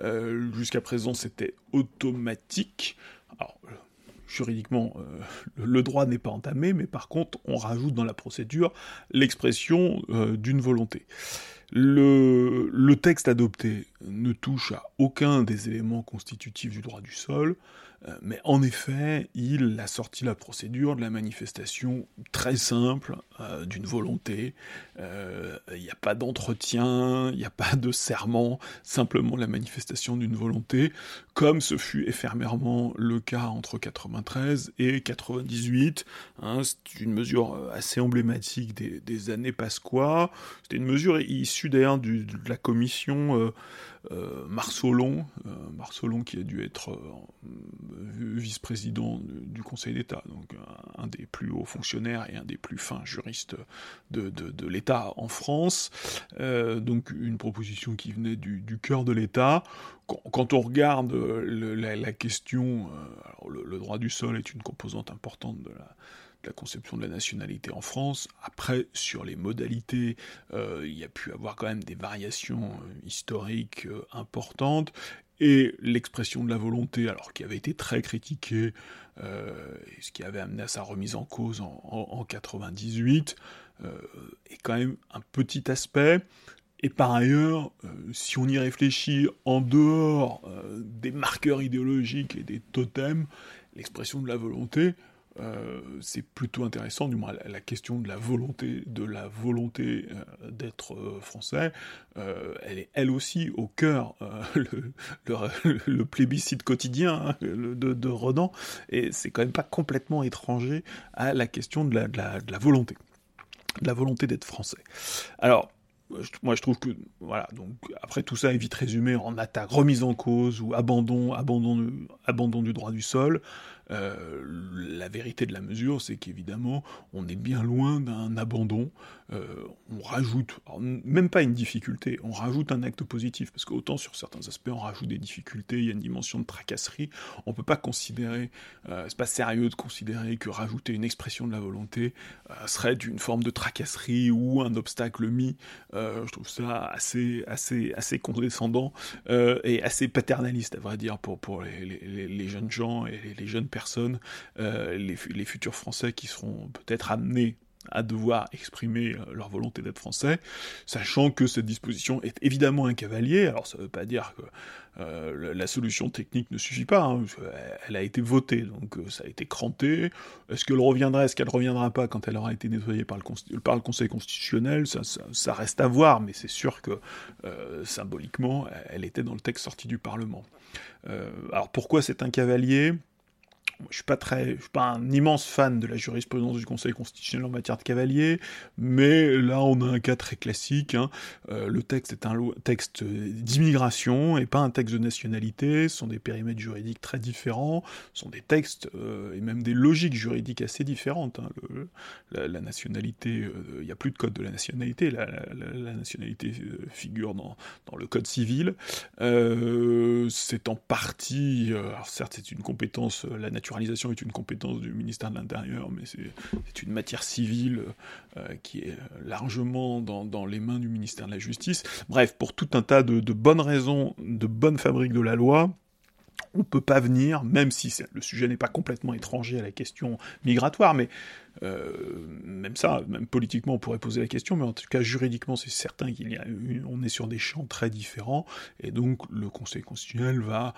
euh, jusqu'à présent c'était automatique. Alors, juridiquement, euh, le droit n'est pas entamé, mais par contre, on rajoute dans la procédure l'expression euh, d'une volonté. Le, texte adopté ne touche à aucun des éléments constitutifs du droit du sol, mais en effet, il a sorti la procédure de la manifestation très simple euh, d'une volonté. Euh, il n'y a pas d'entretien, il n'y a pas de serment, simplement la manifestation d'une volonté, comme ce fut éphémèrement le cas entre 93 et 98. Hein, c'est une mesure assez emblématique des, années Pasqua. C'était une mesure issue d'ailleurs de la commission euh, Marsolon, euh, Marsolon qui a dû être euh, vice-président du Conseil d'État, donc un, des plus hauts fonctionnaires et un des plus fins juristes de, l'État en France. donc une proposition qui venait du, cœur de l'État. Quand, on regarde la, question, le, droit du sol est une composante importante de la, la conception de la nationalité en France. Après, sur les modalités, euh, il y a pu avoir quand même des variations euh, historiques euh, importantes. Et l'expression de la volonté, alors qui avait été très critiquée, ce qui avait amené à sa remise en cause en, en, 98, est quand même un petit aspect. Et par ailleurs, si on y réfléchit en dehors des marqueurs idéologiques et des totems, l'expression de la volonté, euh, c'est plutôt intéressant, du moins la, question de la volonté, de la volonté euh, d'être euh, français, elle est elle aussi au cœur le, plébiscite quotidien hein, de, de, Renan, et c'est quand même pas complètement étranger à la question de la, de la volonté, de la volonté d'être français. Alors, moi je trouve que voilà donc après tout ça est vite résumé en attaque remise en cause ou abandon abandon abandon du droit du sol euh, la vérité de la mesure, c'est qu'évidemment, on est bien loin d'un abandon. Euh, on rajoute, même pas une difficulté, on rajoute un acte positif, parce qu'autant sur certains aspects, on rajoute des difficultés, il y a une dimension de tracasserie. On peut pas considérer, euh, c'est pas sérieux de considérer que rajouter une expression de la volonté serait d'une forme de tracasserie ou un obstacle mis. je trouve ça assez, assez, assez condescendant et assez paternaliste, à vrai dire, pour, les, jeunes gens et les, jeunes personnes euh, les, futurs Français qui seront peut-être amenés à devoir exprimer euh, leur volonté d'être français, sachant que cette disposition est évidemment un cavalier, alors ça ne veut pas dire que euh, la solution technique ne suffit pas, hein, elle a été votée, donc ça a été cranté, est-ce qu'elle reviendra, est-ce qu'elle ne reviendra pas quand elle aura été nettoyée par le, par le Conseil constitutionnel, ça, reste à voir, mais c'est sûr que symboliquement, elle était dans le texte sorti du Parlement. alors pourquoi c'est un cavalier? Je suis pas très, je suis pas un immense fan de la jurisprudence du Conseil constitutionnel en matière de cavalier, mais là on a un cas très classique. Hein. Euh, le texte est un texte d'immigration et pas un texte de nationalité. Ce sont des périmètres juridiques très différents, ce sont des textes euh, et même des logiques juridiques assez différentes. Hein. la, nationalité, euh, il n'y a plus de code de la nationalité. La, nationalité figure dans, le code civil. c'est en partie, certes c'est une compétence la nature naturalisation est une compétence du ministère de l'Intérieur, mais c'est une matière civile euh, qui est largement dans, les mains du ministère de la Justice. Bref, pour tout un tas de, bonnes raisons, de bonnes fabriques de la loi, on ne peut pas venir, même si le sujet n'est pas complètement étranger à la question migratoire, mais euh, même ça, même politiquement, on pourrait poser la question, mais en tout cas juridiquement, c'est certain qu'il y a, on est sur des champs très différents, et donc le Conseil constitutionnel va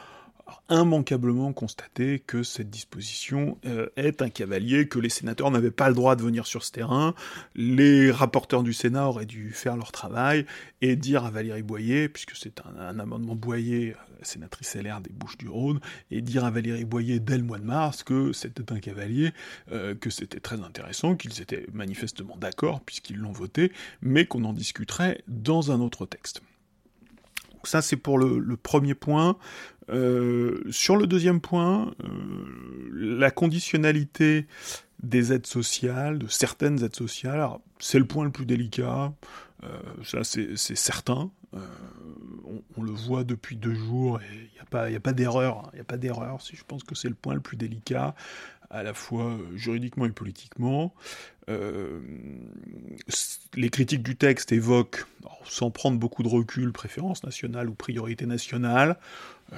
immanquablement constater que cette disposition euh, est un cavalier, que les sénateurs n'avaient pas le droit de venir sur ce terrain, les rapporteurs du Sénat auraient dû faire leur travail et dire à Valérie Boyer, puisque c'est un, amendement Boyer, sénatrice LR des Bouches-du-Rhône, et dire à Valérie Boyer dès le mois de mars que c'était un cavalier, euh, que c'était très intéressant, qu'ils étaient manifestement d'accord puisqu'ils l'ont voté, mais qu'on en discuterait dans un autre texte. Ça c'est pour le, premier point. Euh, sur le deuxième point, euh, la conditionnalité des aides sociales, de certaines aides sociales, c'est le point le plus délicat, euh, ça c'est certain. On, le voit depuis deux jours et il n'y a pas, d'erreur. Il a pas d'erreur. Hein. Je pense que c'est le point le plus délicat à la fois juridiquement et politiquement. Euh, les critiques du texte évoquent, sans prendre beaucoup de recul, préférence nationale ou priorité nationale. Euh,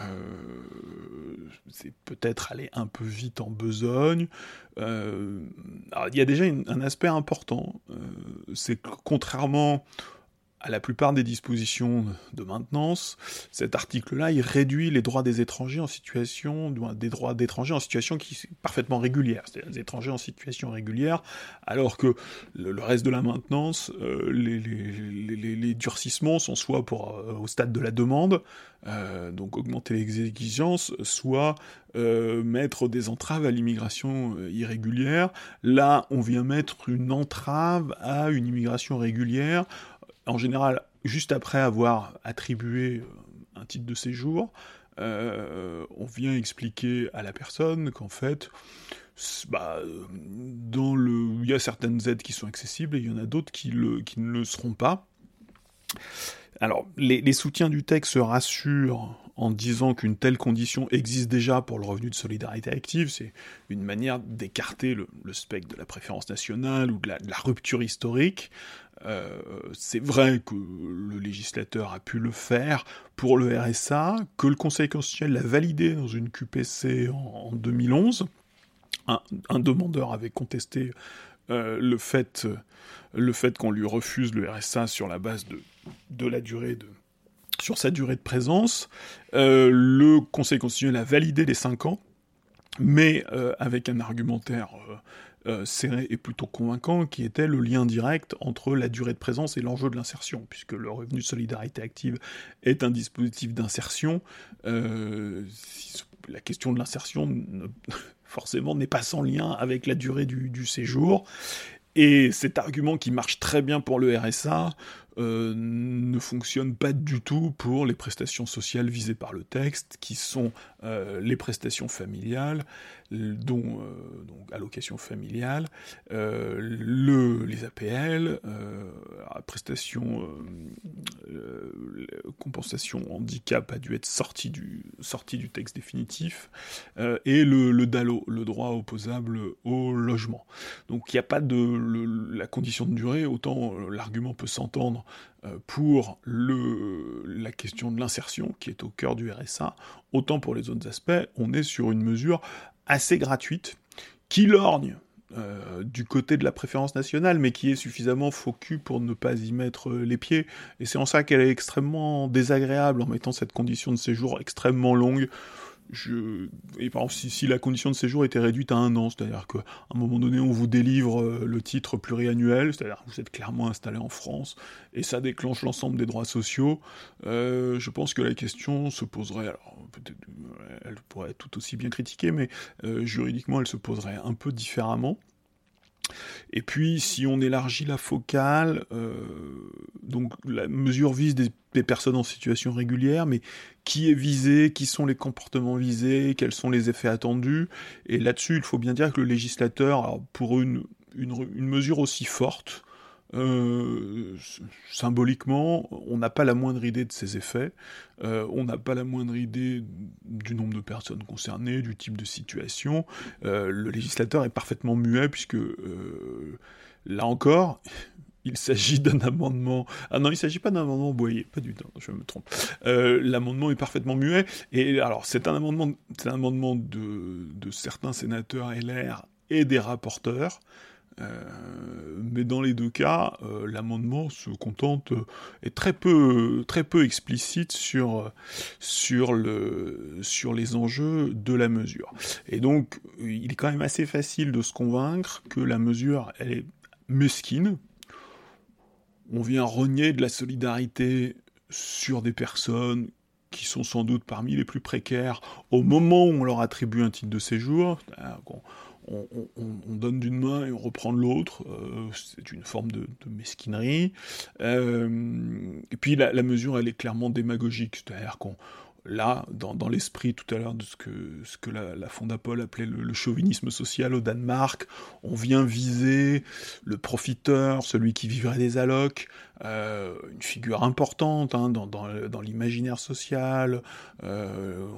c'est peut-être aller un peu vite en besogne. Euh, il y a déjà un aspect important, c'est que contrairement à la plupart des dispositions de maintenance, cet article-là, il réduit les droits des étrangers en situation, des droits d'étrangers en situation qui est parfaitement régulière, c'est-à-dire des étrangers en situation régulière, alors que le, reste de la maintenance, euh, les, durcissements sont soit pour, euh, au stade de la demande, euh, donc augmenter les exigences, soit mettre des entraves à l'immigration irrégulière. Là, on vient mettre une entrave à une immigration régulière en général, juste après avoir attribué euh, un titre de séjour, euh, on vient expliquer à la personne qu'en fait, bah, dans le, il y a certaines aides qui sont accessibles et il y en a d'autres qui, qui ne le seront pas. Alors, les, soutiens du texte se rassurent en disant qu'une telle condition existe déjà pour le revenu de solidarité active. C'est une manière d'écarter le, spectre de la préférence nationale ou de la rupture historique. Euh, c'est vrai que le législateur a pu le faire pour le RSA, que le Conseil constitutionnel l'a validé dans une QPC en, 2011. Un, demandeur avait contesté euh, le fait, le fait qu'on lui refuse le RSA sur la base de, la durée de, sur sa durée de présence. Euh, le Conseil constitutionnel a validé les 5 ans, mais avec un argumentaire serré et plutôt convaincant, qui était le lien direct entre la durée de présence et l'enjeu de l'insertion, puisque le revenu de solidarité active est un dispositif d'insertion. Euh, la question de l'insertion forcément n'est pas sans lien avec la durée du, séjour. Et cet argument qui marche très bien pour le RSA euh, ne fonctionne pas du tout pour les prestations sociales visées par le texte, qui sont euh, les prestations familiales, dont euh, allocation familiale, le, les APL, prestations compensation handicap a dû être sorti du, sorti du texte définitif, et le, DALO, le droit opposable au logement. Donc il n'y a pas de la condition de durée, autant l'argument peut s'entendre euh, pour la question de l'insertion qui est au cœur du RSA, autant pour les autres aspects, on est sur une mesure assez gratuite qui lorgne euh, du côté de la préférence nationale, mais qui est suffisamment focus pour ne pas y mettre euh, les pieds. Et c'est en ça qu'elle est extrêmement désagréable en mettant cette condition de séjour extrêmement longue je... Et par exemple, si, la condition de séjour était réduite à un an, c'est-à-dire qu'à un moment donné, on vous délivre euh, le titre pluriannuel, c'est-à-dire que vous êtes clairement installé en France, et ça déclenche l'ensemble des droits sociaux, euh, je pense que la question se poserait, alors peut-être elle pourrait être tout aussi bien critiquée, mais euh, juridiquement, elle se poserait un peu différemment. Et puis, si on élargit la focale, euh, donc la mesure vise des, personnes en situation régulière, mais qui est visé, qui sont les comportements visés, quels sont les effets attendus. Et là-dessus, il faut bien dire que le législateur, pour une, une mesure aussi forte, euh, symboliquement, on n'a pas la moindre idée de ses effets, euh, on n'a pas la moindre idée du nombre de personnes concernées, du type de situation. Euh, le législateur est parfaitement muet puisque là encore, il s'agit d'un amendement. Ah non, il ne s'agit pas d'un amendement boyer, pas du tout, je me trompe. L'amendement est parfaitement muet, et alors c'est un amendement, de certains sénateurs LR et des rapporteurs. Euh, mais dans les deux cas, euh, l'amendement se contente euh, est très peu très peu explicite sur sur le sur les enjeux de la mesure. Et donc, il est quand même assez facile de se convaincre que la mesure elle est mesquine. On vient rogner de la solidarité sur des personnes qui sont sans doute parmi les plus précaires au moment où on leur attribue un titre de séjour. On, donne d'une main et on reprend de l'autre. Euh, c'est une forme de, mesquinerie. Euh, et puis la, mesure, elle est clairement démagogique. C'est-à-dire qu'on là, dans, l'esprit tout à l'heure de ce que, la, la Fondapol appelait le, chauvinisme social au Danemark, on vient viser le profiteur, celui qui vivrait des allocs, euh, une figure importante hein, dans, l'imaginaire social. Euh,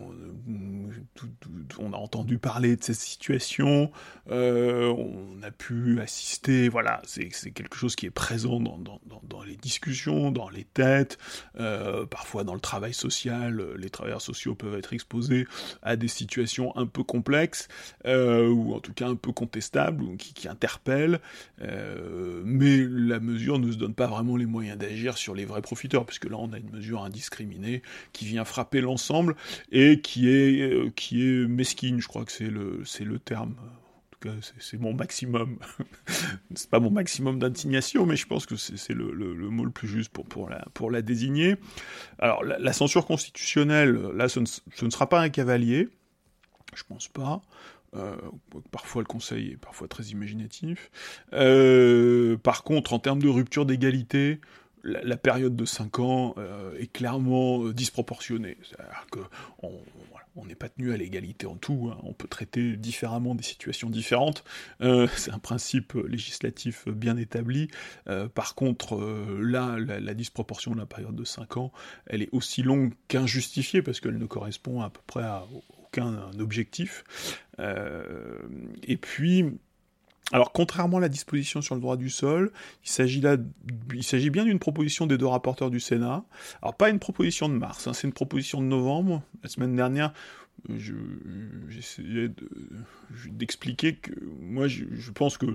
on, a entendu parler de cette situation, euh, on a pu assister, voilà, c'est quelque chose qui est présent dans, les discussions, dans les têtes, parfois dans le travail social, les travailleurs sociaux peuvent être exposés à des situations un peu complexes, ou en tout cas un peu contestables, ou qui, qui interpellent, mais la mesure ne se donne pas vraiment les moyen d'agir sur les vrais profiteurs, puisque là on a une mesure indiscriminée qui vient frapper l'ensemble et qui est, euh, qui est mesquine, je crois que c'est le, c'est le terme. C'est mon maximum. c'est pas mon maximum d'indignation, mais je pense que c'est le, le, mot le plus juste pour, pour, la, pour la désigner. Alors, la, censure constitutionnelle, là, ce ne, ce ne, sera pas un cavalier, je pense pas. Euh, parfois le conseil est parfois très imaginatif. Euh, par contre, en termes de rupture d'égalité, la, période de 5 ans euh, est clairement disproportionnée. C'est-à-dire qu'on on n'est pas tenu à l'égalité en tout, hein. on peut traiter différemment des situations différentes, c'est un principe législatif bien établi. par contre, là, la, la, disproportion de la période de 5 ans, elle est aussi longue qu'injustifiée, parce qu'elle ne correspond à peu près à, un objectif. Euh, et puis, alors, contrairement à la disposition sur le droit du sol, il s'agit là, il s'agit bien d'une proposition des deux rapporteurs du Sénat. Alors, pas une proposition de mars, hein, c'est une proposition de novembre. La semaine dernière, j'essayais d'expliquer que moi, je, pense que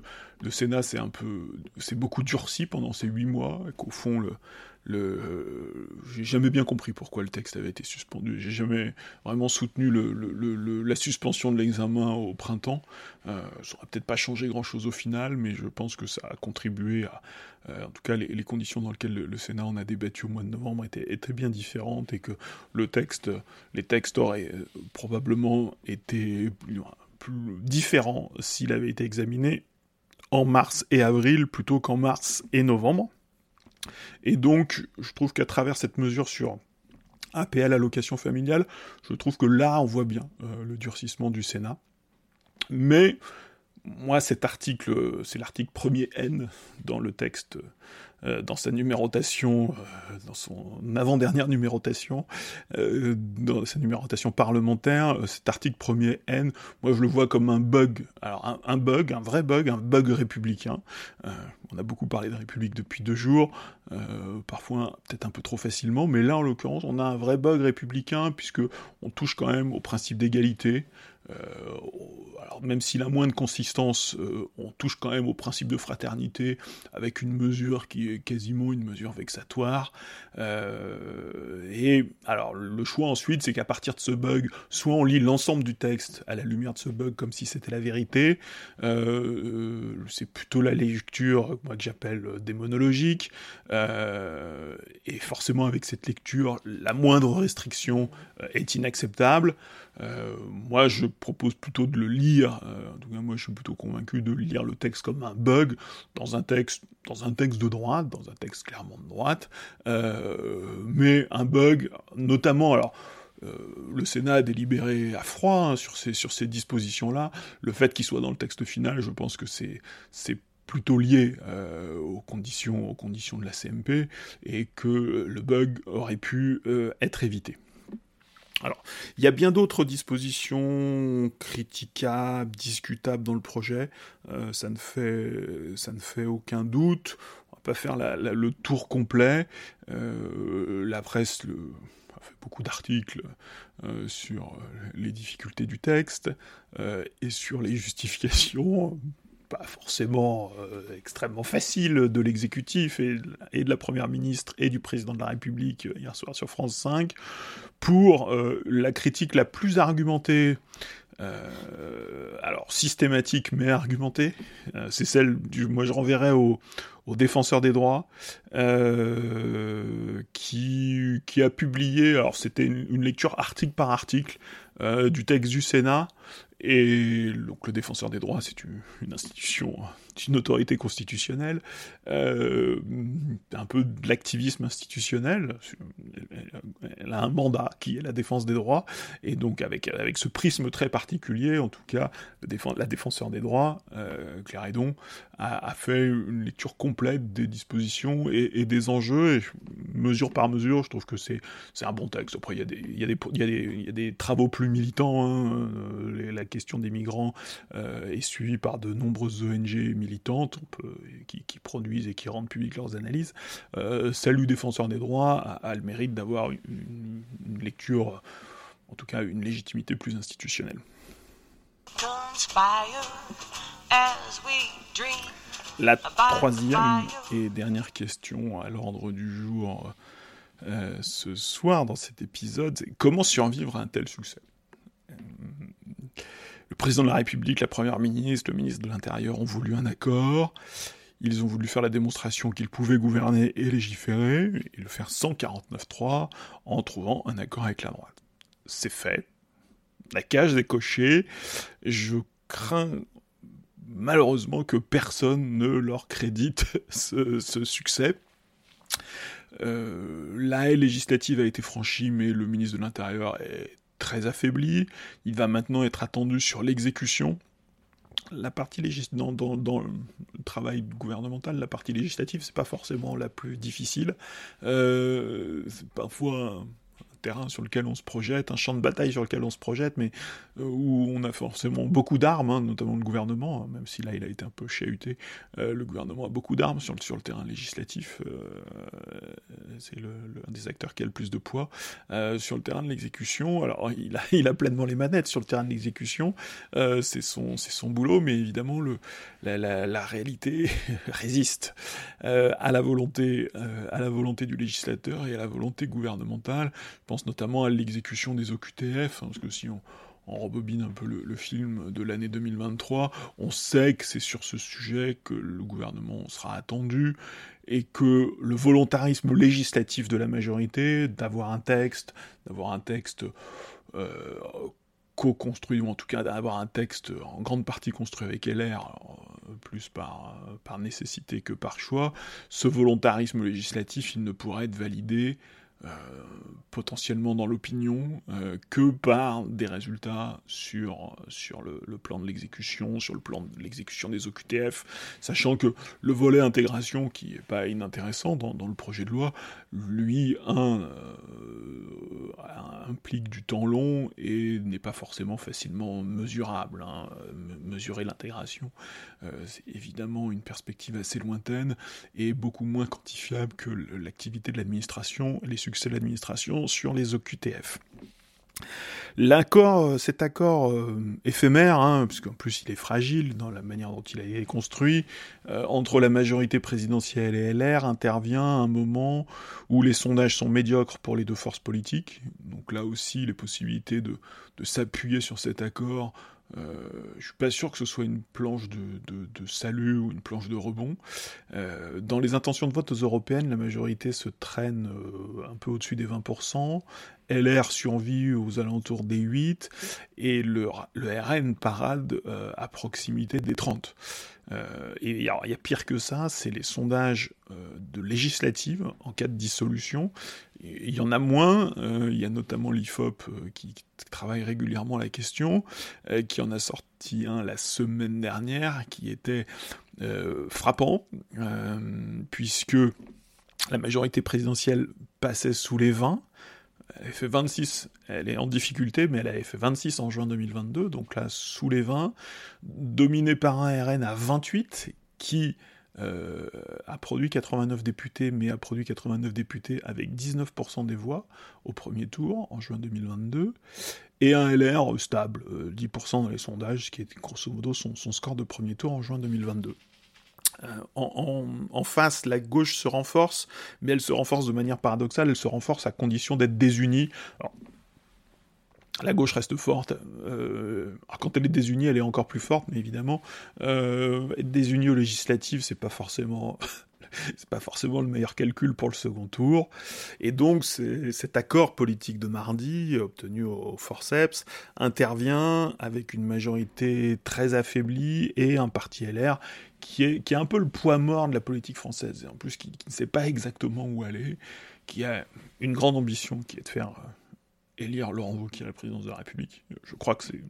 le Sénat c'est un peu, c'est beaucoup durci pendant ces huit mois, qu'au fond, le, le, j'ai jamais bien compris pourquoi le texte avait été suspendu. J'ai jamais vraiment soutenu la suspension de l'examen au printemps. Euh, ça n'aurait peut-être pas changé grand-chose au final, mais je pense que ça a contribué à, euh, en tout cas, les, conditions dans lesquelles le, Sénat en a débattu au mois de novembre étaient, étaient, bien différentes et que le texte, les textes auraient euh, probablement été plus, plus différents s'il avait été examiné en mars et avril plutôt qu'en mars et novembre. Et donc, je trouve qu'à travers cette mesure sur APL allocation familiale, je trouve que là, on voit bien euh, le durcissement du Sénat. Mais moi, cet article, c'est l'article premier N dans le texte euh, dans sa numérotation, euh, dans son avant-dernière numérotation, euh, dans sa numérotation parlementaire, cet article premier N, moi je le vois comme un bug. Alors un, bug, un vrai bug, un bug républicain. on a beaucoup parlé de République depuis deux jours, parfois peut-être un peu trop facilement, mais là en l'occurrence on a un vrai bug républicain puisque on touche quand même au principe d'égalité. Alors même s'il a moins de consistance, on touche quand même au principe de fraternité avec une mesure qui quasiment une mesure vexatoire. Euh, et alors le choix ensuite, c'est qu'à partir de ce bug, soit on lit l'ensemble du texte à la lumière de ce bug comme si c'était la vérité, euh, c'est plutôt la lecture moi que j'appelle démonologique, euh, et forcément avec cette lecture, la moindre restriction est inacceptable. Moi, je propose plutôt de le lire. en tout cas, moi, je suis plutôt convaincu de lire le texte comme un bug dans un texte, dans un texte de droit dans un texte clairement de droite, euh, mais un bug, notamment, alors, euh, le Sénat a délibéré à froid hein, sur ces, dispositions-là. Le fait qu'il soit dans le texte final, je pense que c'est plutôt lié euh, aux, conditions, aux conditions de la CMP et que le bug aurait pu être évité. Alors, il y a bien d'autres dispositions critiquables, discutables dans le projet, ça, ne fait, ça ne fait aucun doute. Pas faire le tour complet. Euh, la presse a fait beaucoup d'articles euh, sur euh, les difficultés du texte et sur les justifications pas forcément extrêmement faciles de l'exécutif et, de la première ministre et du président de la République hier soir sur France 5 pour la critique la plus argumentée alors systématique mais argumentée, c'est celle du, moi je renverrai au, au défenseur des droits, euh, qui, a publié, alors c'était une, lecture article par article euh, du texte du Sénat, et donc le défenseur des droits, c'est une, institution, une autorité constitutionnelle, euh, un peu de l'activisme institutionnel. Elle a un mandat qui est la défense des droits, et donc avec, avec ce prisme très particulier, en tout cas, la défenseur des droits, Claire Edon, a, fait une lecture complète des dispositions et, des enjeux, et mesure par mesure, je trouve que c'est un bon texte. Après, il y a des, y y y a des travaux plus militants, hein, euh, la question des migrants euh, est suivie par de nombreuses ONG militantes qui, produisent et qui rendent publiques leurs analyses. Euh, Salut défenseur des droits a, le mérite d'avoir une, lecture, en tout cas une légitimité plus institutionnelle. La troisième et dernière question à l'ordre du jour euh, ce soir dans cet épisode, c'est comment survivre à un tel succès? Le président de la République, la première ministre, le ministre de l'Intérieur ont voulu un accord. Ils ont voulu faire la démonstration qu'ils pouvaient gouverner et légiférer, et le faire 149.3 en trouvant un accord avec la droite. C'est fait. La cage est cochée. Je crains malheureusement que personne ne leur crédite ce, succès. Euh, la haie législative a été franchie, mais le ministre de l'Intérieur est très affaibli. Il va maintenant être attendu sur l'exécution. La partie législative, dans, le travail gouvernemental, la partie législative, c'est pas forcément la plus difficile. Euh, parfois terrain sur lequel on se projette, un champ de bataille sur lequel on se projette, mais euh, où on a forcément beaucoup d'armes, hein, notamment le gouvernement, hein, même si là il a été un peu chahuté, euh, le gouvernement a beaucoup d'armes sur, le terrain législatif, euh, c'est le, un des acteurs qui a le plus de poids. sur le terrain de l'exécution, alors il a, pleinement les manettes sur le terrain de l'exécution, c'est son, boulot, mais évidemment la, réalité résiste à la volonté du législateur et à la volonté gouvernementale pense notamment à l'exécution des OQTF, hein, parce que si on, rebobine un peu le, film de l'année 2023, on sait que c'est sur ce sujet que le gouvernement sera attendu, et que le volontarisme législatif de la majorité, d'avoir un texte, d'avoir un texte euh, co-construit, ou en tout cas d'avoir un texte en grande partie construit avec LR, euh, plus par, par nécessité que par choix, ce volontarisme législatif, il ne pourra être validé potentiellement dans l'opinion euh, que par des résultats sur, sur le, plan de l'exécution, sur le plan de l'exécution des OQTF, sachant que le volet intégration, qui est pas inintéressant dans, dans le projet de loi, lui, euh, implique du temps long et n'est pas forcément facilement mesurable. Hein. Mesurer l'intégration, c'est évidemment une perspective assez lointaine et beaucoup moins quantifiable que l'activité de l'administration les succès l'administration sur les OQTF. L'accord, euh, cet accord euh, éphémère, hein, puisqu'en plus il est fragile dans la manière dont il a été construit, euh, entre la majorité présidentielle et LR, intervient à un moment où les sondages sont médiocres pour les deux forces politiques. Donc là aussi, les possibilités de s'appuyer sur cet accord euh, je suis pas sûr que ce soit une planche de, salut ou une planche de rebond. Euh, dans les intentions de vote aux européennes, la majorité se traîne euh, un peu au-dessus des 20%. LR survit aux alentours des 8 et le, le RN parade à proximité des 30. Et il y, a pire que ça, c'est les sondages de législatives en cas de dissolution. Il y en a moins, il y a notamment l'IFOP qui travaille régulièrement la question, euh, qui en a sorti un la semaine dernière, qui était euh, frappant, euh, puisque la majorité présidentielle passait sous les 20, elle fait 26, elle est en difficulté, mais elle avait fait 26 en juin 2022, donc là, sous les 20, dominée par un RN à 28, qui euh, a produit 89 députés, mais a produit 89 députés avec 19% des voix au premier tour, en juin 2022, et un LR stable, 10% euh, dans les sondages, qui est grosso modo son, score de premier tour en juin 2022. Euh, en, face, la gauche se renforce, mais elle se renforce de manière paradoxale, elle se renforce à condition d'être désunie la gauche reste forte. Euh, quand elle est désunie, elle est encore plus forte, mais évidemment, euh, être désunie aux législatives, c'est pas forcément c'est pas forcément le meilleur calcul pour le second tour. Et donc, cet accord politique de mardi, obtenu au forceps, intervient avec une majorité très affaiblie et un parti LR qui est, qui est un peu le poids mort de la politique française, et en plus qui, ne sait pas exactement où aller, qui a une grande ambition qui est de faire euh, élire Laurent Wauquiez à la présidence de la République. Je crois que c'est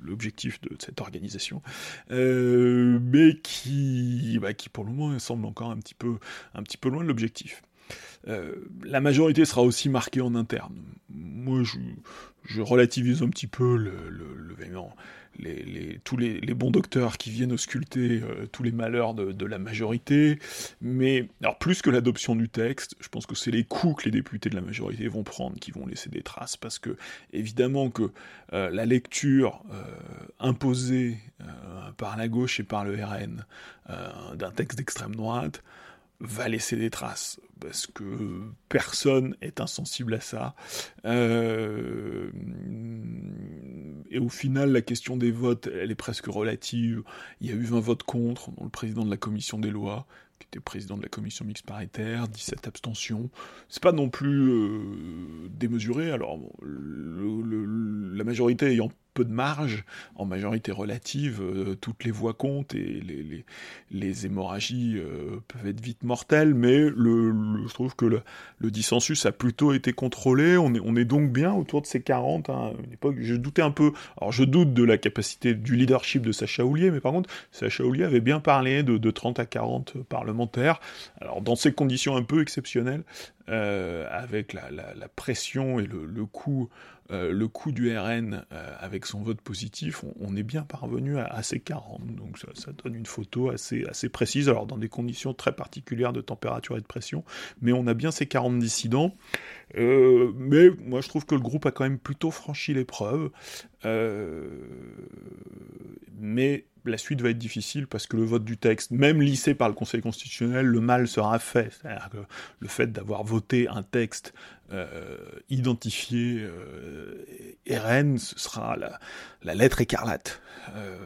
l'objectif de cette organisation, euh, mais qui, bah, qui pour le moment semble encore un petit peu, un petit peu loin de l'objectif. Euh, la majorité sera aussi marquée en interne. Moi, je, je relativise un petit peu le, le, le les, tous les, bons docteurs qui viennent ausculter euh, tous les malheurs de, la majorité, mais alors plus que l'adoption du texte, je pense que c'est les coups que les députés de la majorité vont prendre qui vont laisser des traces, parce que évidemment que euh, la lecture euh, imposée par la gauche et par le RN d'un texte d'extrême droite va laisser des traces parce que personne est insensible à ça. Euh, et au final, la question des votes, elle est presque relative. Il y a eu 20 votes contre, dont le président de la commission des lois, qui était président de la commission mixte paritaire, 17 abstentions. C'est pas non plus euh, démesuré. Alors, la majorité ayant de marge, en majorité relative, euh, toutes les voix comptent et les, les, hémorragies euh, peuvent être vite mortelles, mais le, je trouve que le, le, dissensus a plutôt été contrôlé, on est, on est donc bien autour de ces 40, hein, une époque, je doutais un peu, alors je doute de la capacité du leadership de Sacha Houlier, mais par contre, Sacha Houlier avait bien parlé de, de 30 à 40 parlementaires, alors dans ces conditions un peu exceptionnelles, euh, avec la, pression et le, le coût euh, le coût du RN euh, avec son vote positif, on, est bien parvenu à, ces 40. Donc ça, donne une photo assez, assez précise, alors dans des conditions très particulières de température et de pression, mais on a bien ces 40 dissidents. Mais moi je trouve que le groupe a quand même plutôt franchi l'épreuve. mais la suite va être difficile parce que le vote du texte, même lissé par le Conseil constitutionnel, le mal sera fait. C'est-à-dire que le fait d'avoir voté un texte euh, identifié euh, RN, ce sera la, lettre écarlate. Euh,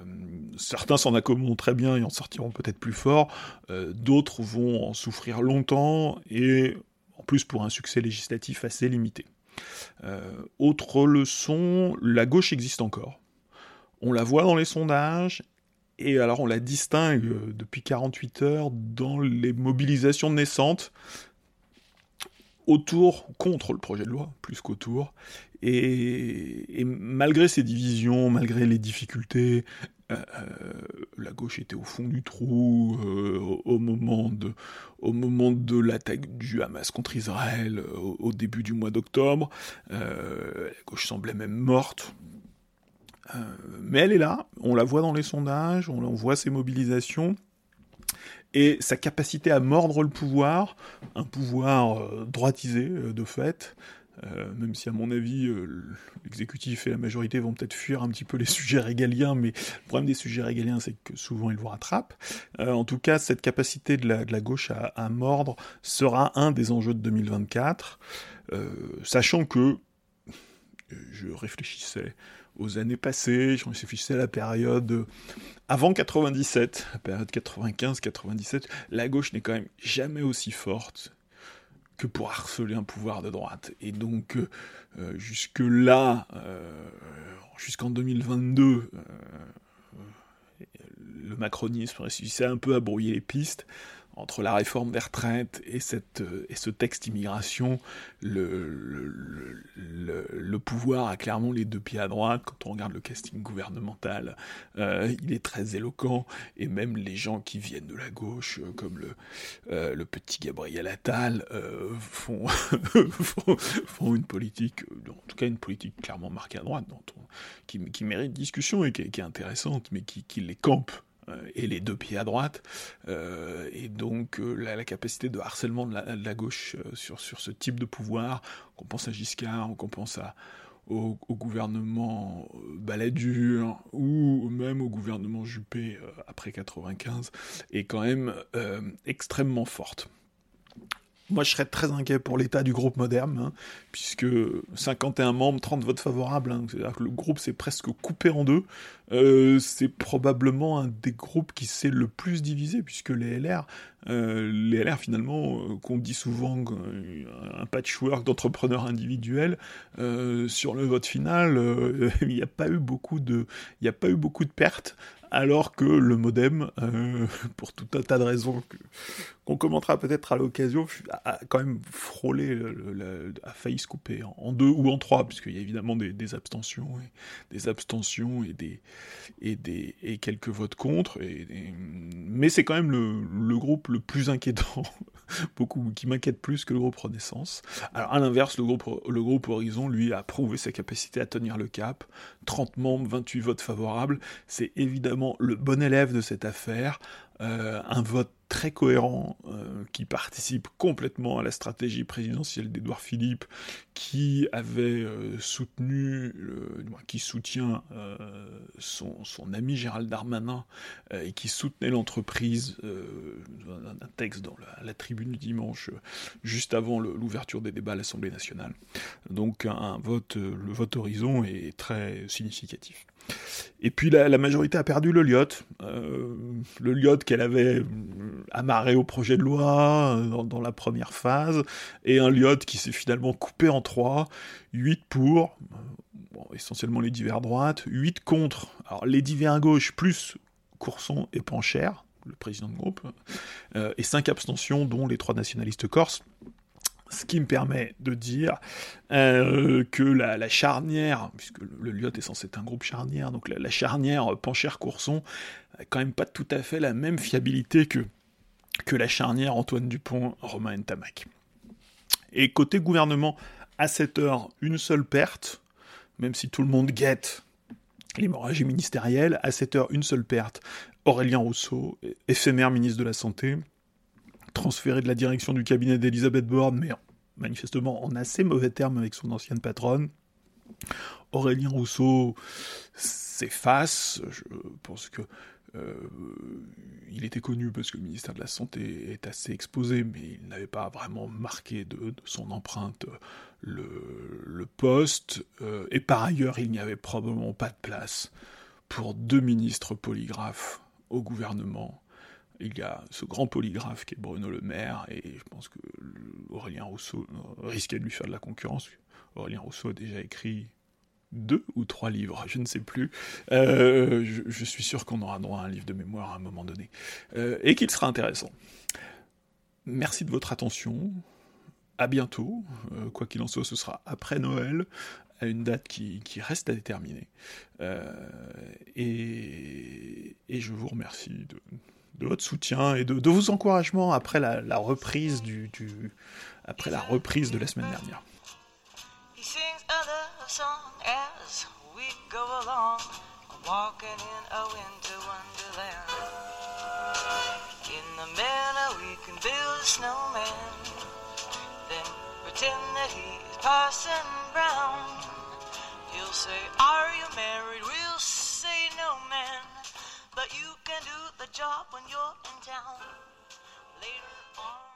certains s'en accommoderont très bien et en sortiront peut-être plus forts, euh, d'autres vont en souffrir longtemps et en plus pour un succès législatif assez limité. autre leçon, la gauche existe encore. On la voit dans les sondages, et alors on la distingue euh, depuis 48 heures dans les mobilisations naissantes autour, contre le projet de loi, plus qu'autour. Et, malgré ces divisions, malgré les difficultés, euh, euh, la gauche était au fond du trou au, moment de, l'attaque du Hamas contre Israël au début du mois d'octobre. la gauche semblait même morte. Euh, mais elle est là, on la voit dans les sondages, on voit ses mobilisations et sa capacité à mordre le pouvoir, un pouvoir euh, droitisé euh, de fait, même si à mon avis l'exécutif et la majorité vont peut-être fuir un petit peu les sujets régaliens, mais le problème des sujets régaliens c'est que souvent ils vous rattrapent. en tout cas, cette capacité de la, gauche à, mordre sera un des enjeux de 2024, sachant que je réfléchissais aux années passées, je me suis à la période avant 97, la période 95-97, la gauche n'est quand même jamais aussi forte que pour harceler un pouvoir de droite. Et donc, euh, jusque-là, euh, jusqu'en 2022, euh, le macronisme réussissait un peu à brouiller les pistes entre la réforme des retraites euh, et ce texte immigration, le, pouvoir a clairement les deux pieds à droite. Quand on regarde le casting gouvernemental, euh, il est très éloquent, et même les gens qui viennent de la gauche, euh, comme le, petit Gabriel Attal, font, une politique, en tout cas une politique clairement marquée à droite, qui, mérite discussion et qui, est intéressante, mais qui, les campe et les deux pieds à droite, euh, et donc euh, la, capacité de harcèlement de la, gauche sur, ce type de pouvoir, qu'on pense à Giscard, qu'on pense à, au, gouvernement Balladur, ou même au gouvernement Juppé après 95, est quand même extrêmement forte. Moi, je serais très inquiet pour l'état du groupe moderne, hein, puisque 51 membres, 30 votes favorables, hein, c'est-à-dire que le groupe s'est presque coupé en deux. euh, c'est probablement un des groupes qui s'est le plus divisé, puisque les LR, euh, les LR finalement, euh, qu'on dit souvent un patchwork d'entrepreneurs individuels, sur le vote final, il n'y a pas eu beaucoup de, a pas eu beaucoup de pertes alors que le modem, pour tout un tas de raisons qu'on commentera peut-être à l'occasion, a, quand même frôlé, a failli se couper en, deux ou en trois, puisqu'il y a évidemment des, abstentions, et, des abstentions et des et des et quelques votes contre, mais c'est quand même le, groupe le plus inquiétant, beaucoup qui m'inquiète plus que le groupe Renaissance. Alors à l'inverse, le groupe le groupe Horizon, lui, a prouvé sa capacité à tenir le cap, 30 membres, 28 votes favorables, c'est évidemment le bon élève de cette affaire, euh, un vote très cohérent euh, qui participe complètement à la stratégie présidentielle d'Édouard Philippe, qui avait euh, soutenu, qui soutient son, ami Gérald Darmanin et qui soutenait l'entreprise. un texte dans la, tribune du dimanche, juste avant l'ouverture des débats à l'Assemblée nationale. Donc un vote, le vote Horizon est très significatif. Et puis la, majorité a perdu le Lyot. Euh, le Lyot qu'elle avait euh, amarré au projet de loi euh, dans, la première phase, et un Lyot qui s'est finalement coupé en trois, 8 pour, essentiellement les divers droite, 8 contre, les divers gauche plus Courson et Pancher, le président de groupe, et 5 abstentions dont les trois nationalistes corses. Ce qui me permet de dire euh, que la, charnière, puisque le, le est censé être un groupe charnière, donc la, charnière Pancher-Courson a quand même pas tout à fait la même fiabilité que, que la charnière Antoine Dupont, Romain Ntamak. Et côté gouvernement, à cette heure, une seule perte, même si tout le monde guette l'hémorragie ministérielle, à cette heure, une seule perte. Aurélien Rousseau, éphémère ministre de la Santé, transféré de la direction du cabinet d'Elisabeth Borne, mais manifestement en assez mauvais termes avec son ancienne patronne. Aurélien Rousseau s'efface, je pense que euh, il était connu parce que le ministère de la Santé est assez exposé, mais il n'avait pas vraiment marqué de, son empreinte le, poste. Euh, et par ailleurs, il n'y avait probablement pas de place pour deux ministres polygraphes au gouvernement il y a ce grand polygraphe qui est Bruno Le Maire, et je pense que Aurélien Rousseau risquait de lui faire de la concurrence. Aurélien Rousseau a déjà écrit deux ou trois livres, je ne sais plus. Euh, je, suis sûr qu'on aura droit à un livre de mémoire à un moment donné, euh, et qu'il sera intéressant. Merci de votre attention. À bientôt. Euh, quoi qu'il en soit, ce sera après Noël, à une date qui, reste à déterminer. et, et je vous remercie de de votre soutien et de, de vos encouragements après la, la reprise du, du, après la reprise de la semaine dernière. He'll say, Are you married? We'll say, No, man. But you can do the job when you're in town later on.